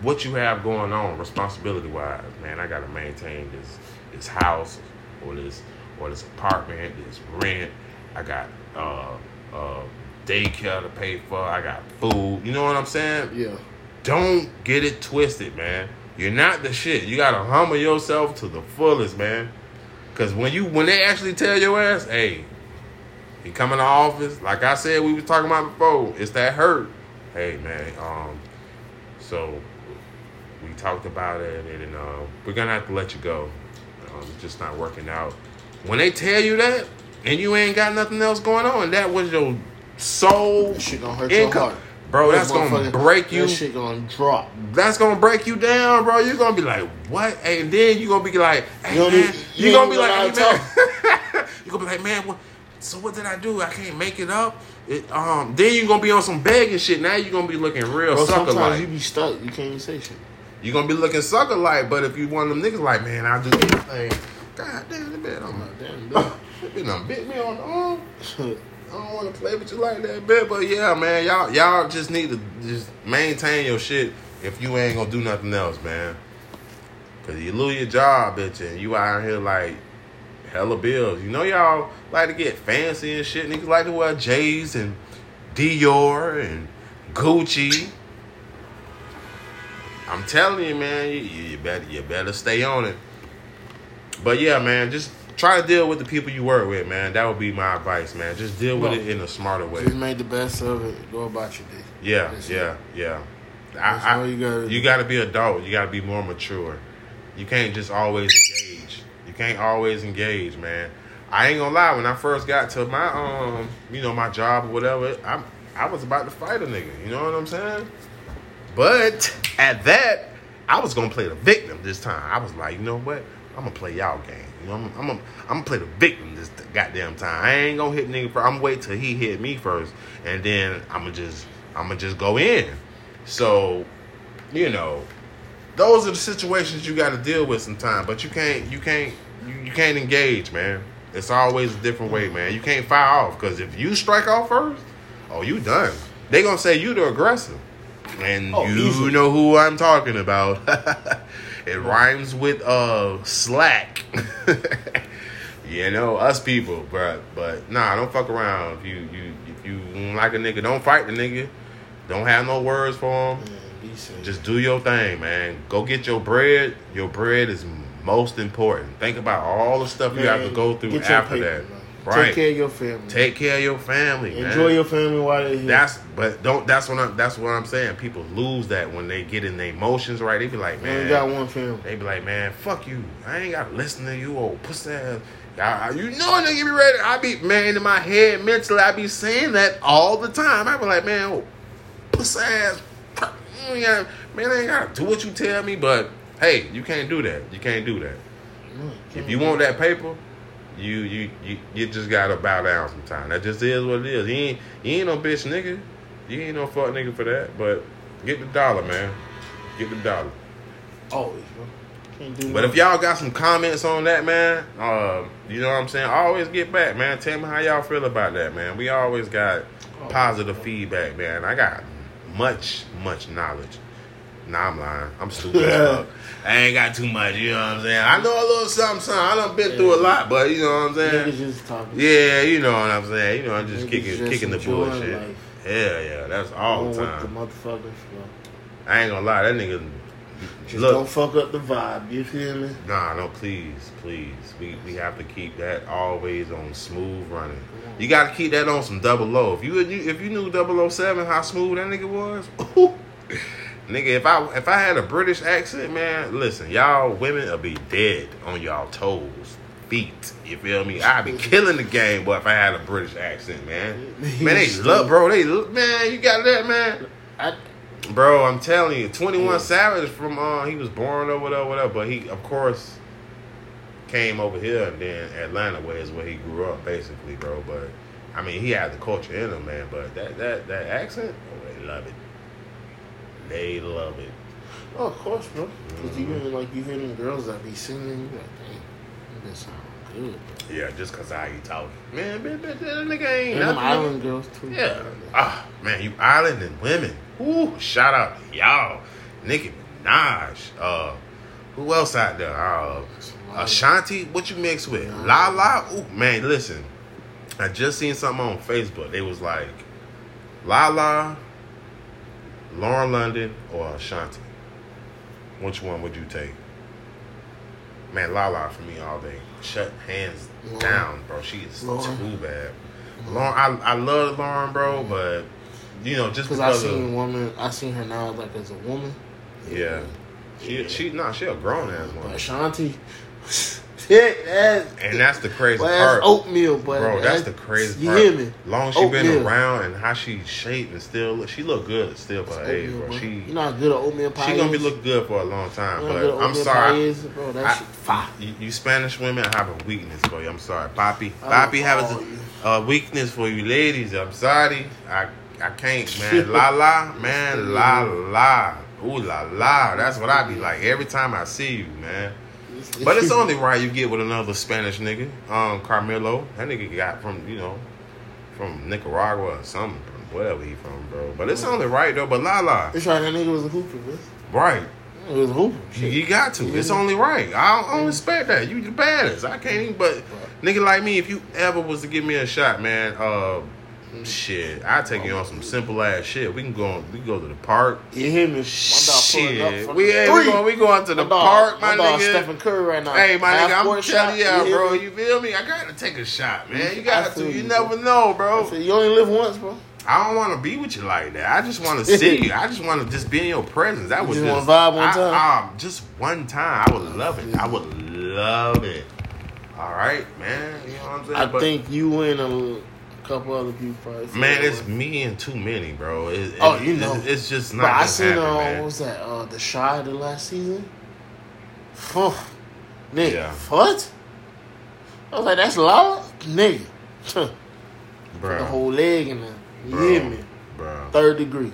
B: what you have going on, responsibility wise. Man, I gotta maintain this this house or this or this apartment, this rent. I got uh uh daycare to pay for. I got food. You know what I'm saying?
A: Yeah.
B: Don't get it twisted, man. You're not the shit. You gotta humble yourself to the fullest, man. Cause when you when they actually tell your ass, hey, he come in the office, like I said we was talking about before, it's that hurt. Hey man, um, so we talked about it and uh, we're gonna have to let you go. Um, it's just not working out. When they tell you that and you ain't got nothing else going on, that was your sole
A: That shit gonna hurt
B: income.
A: your heart.
B: Bro,
A: That
B: that's gonna break you
A: That shit gonna drop.
B: that's gonna break you down, bro. You're gonna be like, what? And then you're gonna be like, hey,
A: You
B: man.
A: need-
B: you're gonna be like, hey, man. you're gonna be like, man, what? So what did I do? I can't make it up. It, um, then you're gonna be on some begging shit. Now you're gonna be looking real
A: Bro,
B: sucker
A: sometimes you be stuck. You can't even say shit.
B: You're gonna be looking sucker like. But if you one of them niggas like, man, I'll do anything. God damn, that bit on my
A: Damn,
B: done bit me on the arm. I don't want to play with you like that, bit, but yeah, man, y'all y'all just need to just maintain your shit if you ain't gonna do nothing else, man. Cause you lose your job, bitch, and you out here like hella bills. You know y'all like to get fancy and shit. Niggas like to wear J's and Dior and Gucci. I'm telling you, man, you, you better you better stay on it. But yeah, man, just try to deal with the people you work with, man. That would be my advice, man. Just deal with it in a smarter way.
A: Just make the best of it. Go about your day.
B: Yeah,
A: That's
B: yeah, yeah.
A: That's
B: I,
A: you gotta
B: you got to be adult. You got to be more mature. You can't just always engage. You can't always engage, man. I ain't gonna lie. When I first got to my um, you know, my job or whatever, I'm I was about to fight a nigga. You know what I'm saying? But at that, I was gonna play the victim this time. I was like, you know what? I'm gonna play y'all game. You know, I'm, I'm, gonna, I'm gonna play the victim this goddamn time. I ain't gonna hit nigga first. I'm gonna wait till he hit me first, and then I'm gonna just, I'm gonna just go in. So, you know, those are the situations you got to deal with sometimes. But you can't, you can't, you, you can't engage, man. It's always a different way, man. You can't fire off because if you strike off first, oh, you done. They gonna say you the aggressor, and
A: Oh,
B: you
A: easily.
B: know who I'm talking about. it rhymes with uh slack. you know us people, but but nah, don't fuck around. If you you if you like a nigga, don't fight the nigga. Don't have no words for him.
A: Man, safe.
B: Just do your thing, man. Go get your bread. Your bread is most important. Think about all the stuff you have to go through after
A: paper,
B: that. Right.
A: Take care of your family.
B: Take care of your family.
A: Enjoy
B: man.
A: your family while they're here.
B: That's but don't. That's what I'm. That's what I'm saying. People lose that when they get in their emotions. Right? They be like, man, you
A: got one family.
B: They be like, man, fuck you. I ain't got to listen to you, old pussy ass. I, you know, nigga be ready. I be, man, in my head, mentally, I be saying that all the time. I be like, man, oh, pussy ass. Man, I ain't got to do what you tell me, but hey, you can't do that. You can't do that. Mm, if you want that paper, you you you, you just gotta bow down sometime. That just is what it is. You ain't you ain't no bitch nigga. You ain't no fuck nigga for that. But get the dollar, man. Get the dollar.
A: Always, bro. Can't do
B: But if y'all got some comments on that, man, uh, you know what I'm saying? Always get back, man. Tell me how y'all feel about that, man. We always got positive feedback, man. I got much, much knowledge. Nah, I'm lying. I'm stupid as fuck. I ain't got too much, you know what I'm saying? I know a little something, something. I done been through a lot, but you know what I'm saying?
A: Niggas just talking.
B: Yeah, you know what I'm saying. You know, I'm just
A: Niggas
B: kicking,
A: just
B: kicking the bullshit.
A: life.
B: Yeah, yeah, that's all the
A: with
B: time.
A: the motherfuckers, bro.
B: I ain't gonna lie, that nigga.
A: Just
B: look,
A: don't fuck up the vibe. You feel me?
B: Nah, no, please, please. We we have to keep that always on smooth running. You got to keep that on some double O. If you if you knew 007 how smooth that nigga was, nigga. If I if I had a British accent, man, listen, y'all women will be dead on y'all toes, feet. You feel me? I'd be killing the game, boy, if I had a British accent, man. Man, they love, bro. They man, you got that, man.
A: I,
B: Bro, I'm telling you, 21
A: Yeah.
B: Savage from uh he was born over there, whatever, but he of course came over here and then Atlanta where is where he grew up basically, bro. But I mean he had the culture in him, man. But that that that accent, oh, they love it. They love it.
A: oh, of course, bro. Because you
B: Mm-hmm.
A: hear like you hear them girls that be singing, you like, dang, That sound good.
B: Yeah, just cause I ain't talking. Man, man, man, that nigga ain't
A: And them
B: nothing.
A: island girls too.
B: Yeah. Ah, man, you island and women. Ooh, shout out to y'all. Nicki Minaj. Uh, who else out there? Uh, Ashanti. What you mix with? La La. Ooh, man, listen. I just seen something on Facebook. It was like La La, Lauren London, or Ashanti. Which one would you take? Man, La La for me all day. Shut hands
A: Lauren.
B: down, bro. She is
A: Lauren.
B: too bad. Mm-hmm. Lauren, I, I love Lauren, bro, mm-hmm. but you know just
A: Because I seen
B: of
A: woman, I seen her now like as a woman.
B: yeah, she she nah she a grown ass woman,
A: Ashanti, shit, that's,
B: and that's the crazy part.
A: oatmeal, but
B: Bro, that's the crazy
A: You
B: part.
A: hear me?
B: Long she been around and how she shaped and still look, she look good still for her age, bro.
A: bro.
B: She
A: you know how good an oatmeal pie
B: she gonna be looking good for a long time.
A: You know
B: But I'm sorry,
A: is, bro. That
B: I-
A: fire.
B: You, you Spanish women have a weakness for you. I'm sorry, Poppy. Poppy has a, a weakness for you ladies. I'm sorry. I I can't, man. la la, man. La la. Ooh la la. That's what I be like every time I see you, man. But it's only right you get with another Spanish nigga, um, Carmelo. That nigga got from you know, from Nicaragua or something, wherever he from, bro. But it's only right though. But la la,
A: It's right. That nigga was a hooper, bro.
B: right.
A: It was a hooper.
B: You, got to. It's only right. I don't, I don't respect that. You the baddest. I can't even. But nigga like me, if you ever was to give me a shot, man, uh, shit, I take you on some simple ass shit. We can go. On, we can go to the park.
A: You hear me? My dog pulling up
B: Shit, we
A: the
B: yeah, we going. We going to the
A: My dog,
B: park, my,
A: my
B: nigga.
A: Stephen Curry right now.
B: Hey, my nigga, I'm
A: court
B: telling you, out, bro. You feel me? I gotta take a shot, man. You got
A: feel
B: to. You
A: you,
B: never know, bro.
A: said, you only live once, bro.
B: I don't want to be with you like that. I just want to see you. I just want to just be in your presence. That
A: You
B: was
A: just
B: just
A: vibe one
B: I-
A: time?
B: um, just one time. I would love it. I would love it. All right, man. You know what I'm saying?
A: I
B: But,
A: think you and a couple other people probably.
B: man, it's me and too many, bro. It, it-
A: Oh, you know.
B: it's, it's just not.
A: Bro, I seen
B: happen,
A: uh,
B: man.
A: what was that? Uh, the Shy the last season. Oh, nigga,
B: Yeah.
A: what? I was like, that's loud, nigga. the
B: bro,
A: whole leg in there. You
B: bro,
A: hear me?
B: bro.
A: Third degree.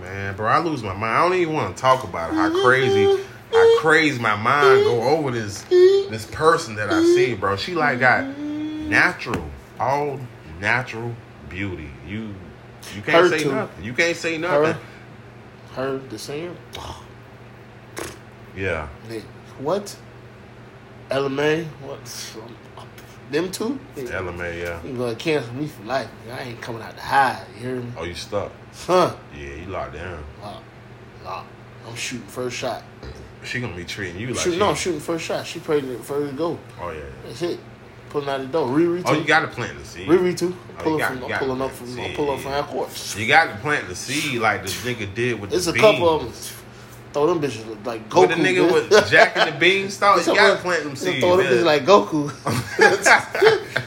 B: Man, bro, I lose my mind. I don't even want to talk about it. How crazy, how crazy my mind go over this this person that I see, bro. She like got natural, all natural beauty. You you can't
A: Her
B: say
A: too.
B: nothing. You can't say
A: Her,
B: nothing.
A: her, the same.
B: Yeah,
A: what? LMA, what? Them two?
B: LMA. Yeah.
A: You gonna cancel me for life? I ain't coming out to hide. You hear me?
B: Oh, you stuck?
A: Huh?
B: Yeah, you locked down.
A: Lock, lock. I'm shooting first shot.
B: She gonna be treating you like
A: Shoot, no, shooting first shot. She pregnant first go.
B: Oh yeah.
A: That's it. Pulling out the door. Riri oh, too.
B: Oh, you got to plant the seed.
A: Riri too.
B: Oh,
A: Pull
B: you
A: up
B: got-
A: from, I'm pulling up from, I'm
B: the
A: pull up from half court.
B: You got to plant the seed like the nigga did with
A: It's
B: the It's
A: a couple of them. Throw them bitches like Goku.
B: With the nigga
A: bitch.
B: with Jack and the Beanstalk, you gotta plant them seeds.
A: Throw them bitches like Goku.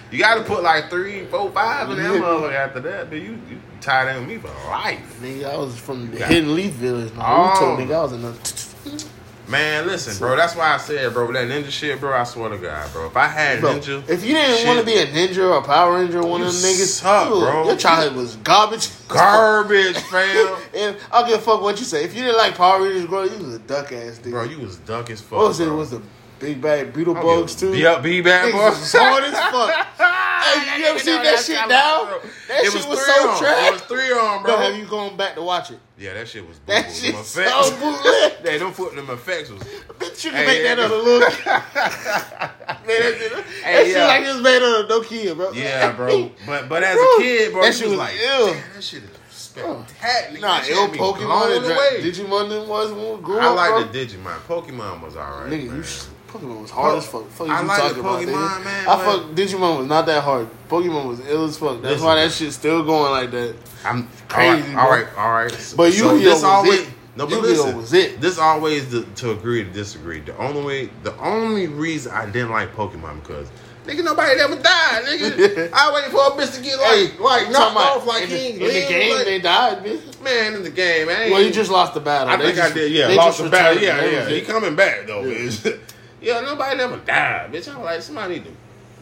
B: you gotta put like three, four, five in that motherfucker after that, but you you tied in with me for life.
A: nigga, I was from the. Hidden Leaf Village.
B: Oh.
A: Naruto, nigga. I was in the.
B: Man, listen, bro, that's why I said, bro, that ninja shit, bro, I swear to God, bro. If I had
A: Bro,
B: ninja,
A: if you didn't want to be a ninja or a Power Ranger, one of them niggas,
B: suck, bro.
A: Your childhood was garbage.
B: garbage, fam.
A: And I'll give a fuck what you say. If you didn't like Power Rangers, bro, you was a duck ass nigga.
B: bro, you was duck as fuck.
A: what was it?
B: bro.
A: It was the Big Bad
B: Beetleborgs
A: too.
B: Yep, big bad,
A: was hard as fuck. Hey, you ever seen that shit now? That
B: it
A: shit
B: was,
A: was
B: three
A: so
B: on.
A: trash.
B: It was three on, bro.
A: Bro, have you gone back to watch it?
B: yeah, that shit was boo
A: That
B: Them
A: shit's so
B: effects-
A: bootleg.
B: They don't put them effects was
A: Bitch, you can
B: Hey,
A: make that
B: yeah.
A: on a little. Man, that shit, that
B: Hey,
A: shit
B: yeah.
A: like it was made on a Nokia, bro.
B: Yeah, bro. But but as a kid, bro,
A: that shit
B: was
A: was
B: like,
A: ill.
B: damn, that shit is spectacular.
A: Nah, ill
B: had me blown
A: Pokemon and Dra-
B: away.
A: Digimon them was when we grew
B: I
A: up,
B: like the Digimon. Pokemon was alright.
A: Nigga,
B: man.
A: you sh- Pokemon was hard as fuck. Fuck
B: I
A: you
B: like the
A: talking about,
B: Pokemon,
A: nigga.
B: man,
A: I fuck Digimon was not that hard. Pokemon was ill as fuck. That's
B: Listen,
A: why that shit's still going like that.
B: I'm
A: Crazy,
B: All right, all right. all right.
A: But
B: So
A: Yu-Gi-Oh
B: always,
A: it.
B: No, but listen,
A: was it.
B: This always the, to agree to disagree. The only way, the only reason I didn't like Pokemon because nigga nobody ever died. Nigga, I waited for a bitch to get like
A: Hey,
B: like
A: you
B: knocked
A: about
B: off like
A: in,
B: he
A: the, in the game
B: like-
A: they died, bitch.
B: man in the game. Man,
A: Well, he just lost the battle.
B: I
A: They
B: think
A: just-
B: I did. Yeah, lost the battle. Yeah, yeah. He coming back though,
A: Yeah.
B: bitch. Yeah, nobody never died, bitch. I'm like somebody need to.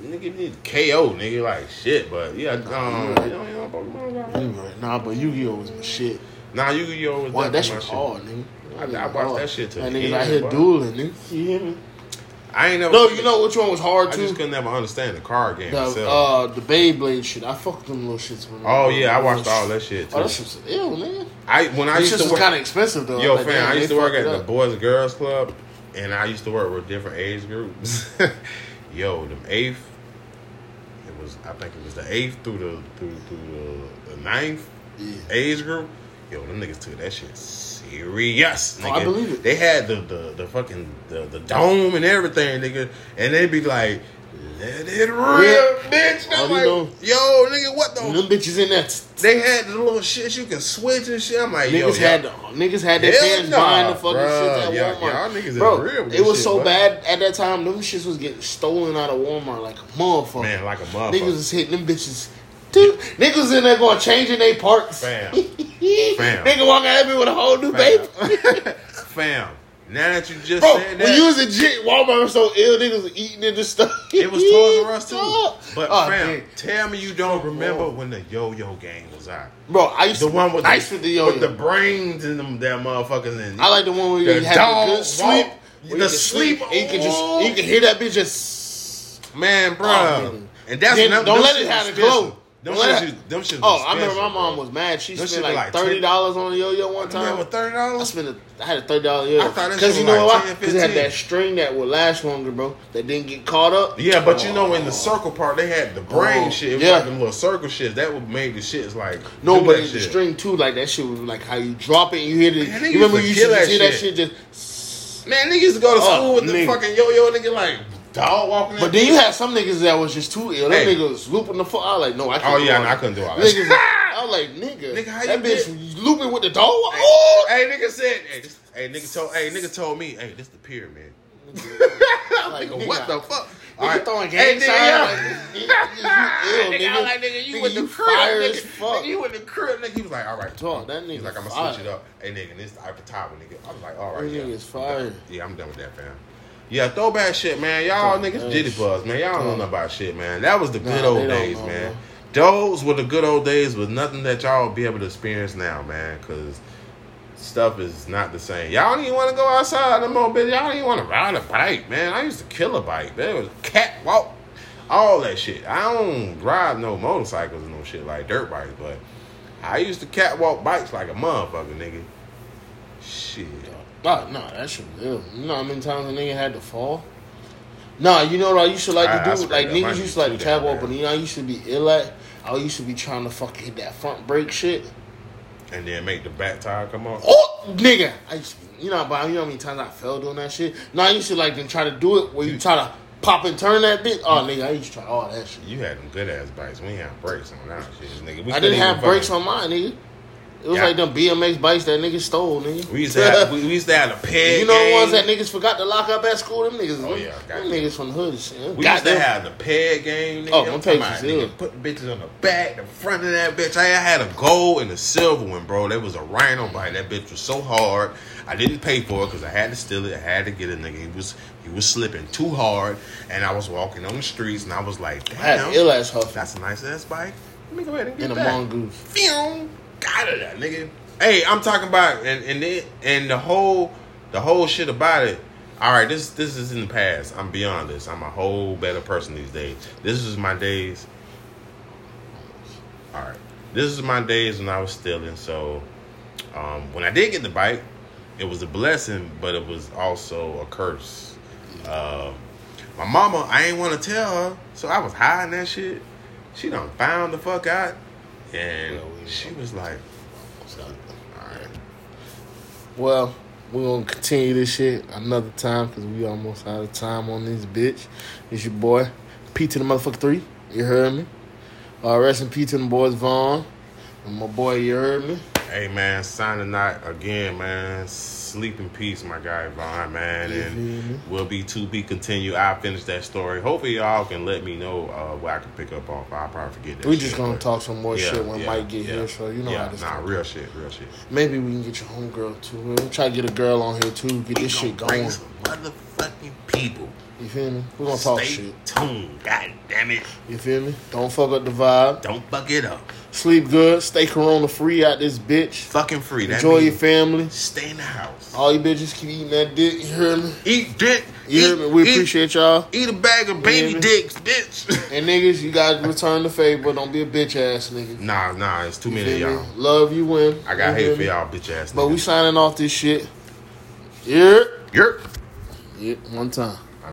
B: Nigga need to KO, nigga, like shit, but yeah, um,
A: you
B: you know, you know, Pokemon, was alright.
A: You right. Nah, but Yu-Gi-Oh was my shit.
B: Nah, Yu-Gi-Oh was
A: Boy, that shit hard, nigga.
B: I- I watched that shit to
A: That niggas out here dueling, nigga. You hear me?
B: I ain't never.
A: No, you know which one was hard
B: I
A: too.
B: just couldn't never understand the card game
A: The
B: itself.
A: uh the Beyblade shit. I fucked them little shits. When
B: oh yeah, I watched all that shit too.
A: Oh, that shit was ill, man.
B: I when I
A: That
B: used
A: shit
B: to
A: was
B: work.
A: kind of expensive though.
B: Yo,
A: Like,
B: fam, I used to work at the. Boys and Girls Club, and I used to work with different age groups. Yo, them eighth, it was I think it was the eighth through the through through the, the ninth
A: Yeah.
B: age group. Yo, them niggas took that shit serious.
A: Oh, I believe it.
B: They had the the, the fucking the, the dome and everything, nigga, and they'd be like. Let it rip, bitch. I'm like,
A: know.
B: yo, nigga, what the?
A: Them bitches in that.
B: They had the little shit you can switch and shit. I'm like, yo,
A: Niggas
B: y'all-
A: had niggas had their fans
B: nah,
A: buying the fucking
B: bruh.
A: shit at Walmart.
B: y'all niggas
A: Bro,
B: real
A: it was
B: shit,
A: so
B: boy.
A: bad at that time. Them shits was getting stolen out of Walmart like a motherfucker.
B: Man, like a motherfucker.
A: Niggas was hitting them bitches. Dude, niggas in there going changing their parts.
B: Fam.
A: Fam.
B: Fam.
A: Nigga walking at me with a whole new baby.
B: Fam. Fam. Now that you just
A: Bro,
B: said
A: when
B: that,
A: you was in J- Walmart was so ill, niggas was eating in the stuff.
B: it was Toys R Us too. But
A: oh,
B: fam,
A: man.
B: tell me you don't remember
A: Lord.
B: when the Yo-Yo gang was out.
A: Bro, I used
B: The
A: to
B: one with
A: nice
B: the,
A: with the yo-yo.
B: with the brains in them damn motherfuckers and
A: I like the one where you
B: The
A: had
B: dog
A: the good sleep.
B: walk, the
A: you can
B: sleep,
A: and you can just you can hear that bitch just.
B: man, bro.
A: Oh,
B: and that's
A: Then
B: them,
A: don't let it have
B: was
A: the glow.
B: Them
A: Don't let
B: shits,
A: it-
B: was- them shits
A: Oh, I remember my mom
B: bro.
A: was mad. She
B: Them
A: spent like,
B: like
A: thirty dollars on a yo-yo one time.
B: remember thirty
A: I spent a, I had a thirty dollar yo yo.
B: I thought that
A: because
B: shit
A: you know
B: like
A: why?
B: 10,
A: Because it had that string that would last longer, bro. That didn't get caught up.
B: Yeah, but you know, in the
A: Oh.
B: circle part, they had the brain
A: Oh,
B: shit. It was
A: yeah.
B: like them little circle shit. That would make the shits like
A: No, but the
B: shit.
A: string too. Like that shit was like how you drop it and you hit it.
B: Man,
A: you remember you used to hear
B: that
A: shit
B: shit.
A: just.
B: Man, niggas used to go to
A: Oh,
B: school with the
A: nigga.
B: fucking yo-yo nigga like dog walking.
A: But then you had some niggas that was just too ill. Them
B: Hey.
A: niggas looping the fuck. I was like, no, I can't.
B: Oh yeah, no, I couldn't do all that.
A: Niggas, I was like, nigga,
B: Nigga, how
A: that
B: you
A: bitch looping with the dog.
B: Hey,
A: Oh,
B: hey, nigga said, hey, this, hey, nigga told, hey, nigga told me, hey, this the pyramid.
A: like,
B: Nigga, what the fuck?
A: Nigga throwing
B: Hey, nigga,
A: signs.
B: yeah.
A: Like,
B: Nigga,
A: nigga.
B: Like, nigga, you
A: Nigga,
B: with the crib, nigga. Nigga, you with the crib, nigga. He was like, all right.
A: talk that
B: He's
A: nigga
B: like, I'm gonna switch it up. Hey, nigga, this is the Tower, nigga. I was like, all right,
A: That
B: yeah.
A: nigga's fire.
B: Yeah, I'm done with that, fam. Yeah, throwback shit, man. Y'all niggas jitty buzz, man. Y'all don't know nothing about shit, man. That was the good
A: they
B: old days,
A: know,
B: man.
A: bro.
B: Those were the good old days with nothing that y'all be able to experience now, man. Cause stuff is not the same. Y'all don't even want to go outside no more, bitch. Y'all don't even want to ride a bike, man. I used to kill a bike. There was catwalk, all that shit. I don't ride no motorcycles and no shit like dirt bikes, but I used to catwalk bikes like a motherfucker, nigga. Shit.
A: Nah, nah, that shit ill. You know how many times a nigga had to fall? Nah, you know what I used to like
B: I- I
A: to do?
B: sprayed
A: Like niggas used to like to catwalk,
B: there.
A: but you know I used to be ill at. I used to be trying to fucking hit that front brake shit.
B: And then make the back tire come off.
A: Oh, nigga! I used to, you know, but you know how many times I fell doing that shit. No, I used to like to try to do it where you try to pop and turn that bitch. Oh, nigga, I used to try all that shit.
B: You had them good ass bikes. We ain't have brakes on that shit, nigga. We
A: I didn't have brakes on mine, nigga. It was
B: Yeah.
A: like them BMX bikes that niggas stole, nigga.
B: We used to have. we, we used to have the peg.
A: you know the ones that niggas forgot to lock up at school? Them niggas,
B: Oh, yeah, got
A: them
B: them.
A: niggas from the hood. and.
B: We
A: Got
B: used to have the peg game. Nigga.
A: Oh,
B: I'm
A: them
B: talking about, nigga. Put the bitches on the back, the front of that bitch. I had a gold and a silver one, bro. That was a rhino bike. That bitch was so hard. I didn't pay for it because I had to steal it. I had to get it, nigga. He was he was slipping too hard, and I was walking on the streets, and I was like, damn,
A: ill ass huff
B: that's a nice ass bike. Let me go ahead and get
A: and a
B: that.
A: mongoose.
B: Phew, got it, that nigga. Hey, I'm talking about and and it, and the whole the whole shit about it. All right, this this is in the past. I'm beyond this. I'm a whole better person these days. This is my days. All right, this is my days when I was stealing. So, um, when I did get the bike, it was a blessing, but it was also a curse. Uh, my mama, I ain't want to tell her, so I was hiding that shit. She done found the fuck out, and
A: Yeah,
B: she was like, "All right,
A: Well, we're gonna continue this shit another time because we almost out of time on this bitch. It's your boy, P to the motherfucker three. You heard me. Uh, rest in peace to the boys, Von. And my boy, you heard me.
B: hey man, signing out again, man. Sleep in peace, my guy Von, man, and will be to be continued. I'll finish that story. Hopefully, y'all can let me know uh, where I can pick up on. I'll probably forget that.
A: We
B: shit,
A: just gonna
B: but-
A: talk some more
B: Yeah,
A: shit when
B: yeah,
A: Mike get
B: yeah.
A: here, so you know
B: yeah,
A: how this
B: Nah, real shit, real shit.
A: Maybe we can get your homegirl too. We'll try to get a girl on here too. Get this shit
B: Bring
A: going.
B: some motherfucking people.
A: You feel me? We're gonna talk
B: Stay
A: shit.
B: tuned. God damn it.
A: You feel me? Don't fuck up the vibe.
B: Don't fuck it up.
A: Sleep good. Stay corona free out this bitch.
B: Fucking free. That
A: Enjoy your
B: means
A: family.
B: Stay in the house.
A: All you bitches keep eating that dick. You hear me?
B: Eat dick.
A: You hear
B: Eat-
A: me? We
B: eat-
A: appreciate y'all.
B: Eat a bag of baby
A: me?
B: dicks, bitch.
A: And niggas, you gotta return the favor. Don't be a bitch ass nigga.
B: nah, nah, it's too many of
A: feel
B: y'all.
A: Love you win.
B: I got hate for y'all bitch ass
A: But we
B: niggas.
A: signing off this shit. Yeah.
B: Yerp.
A: Yeah, one time.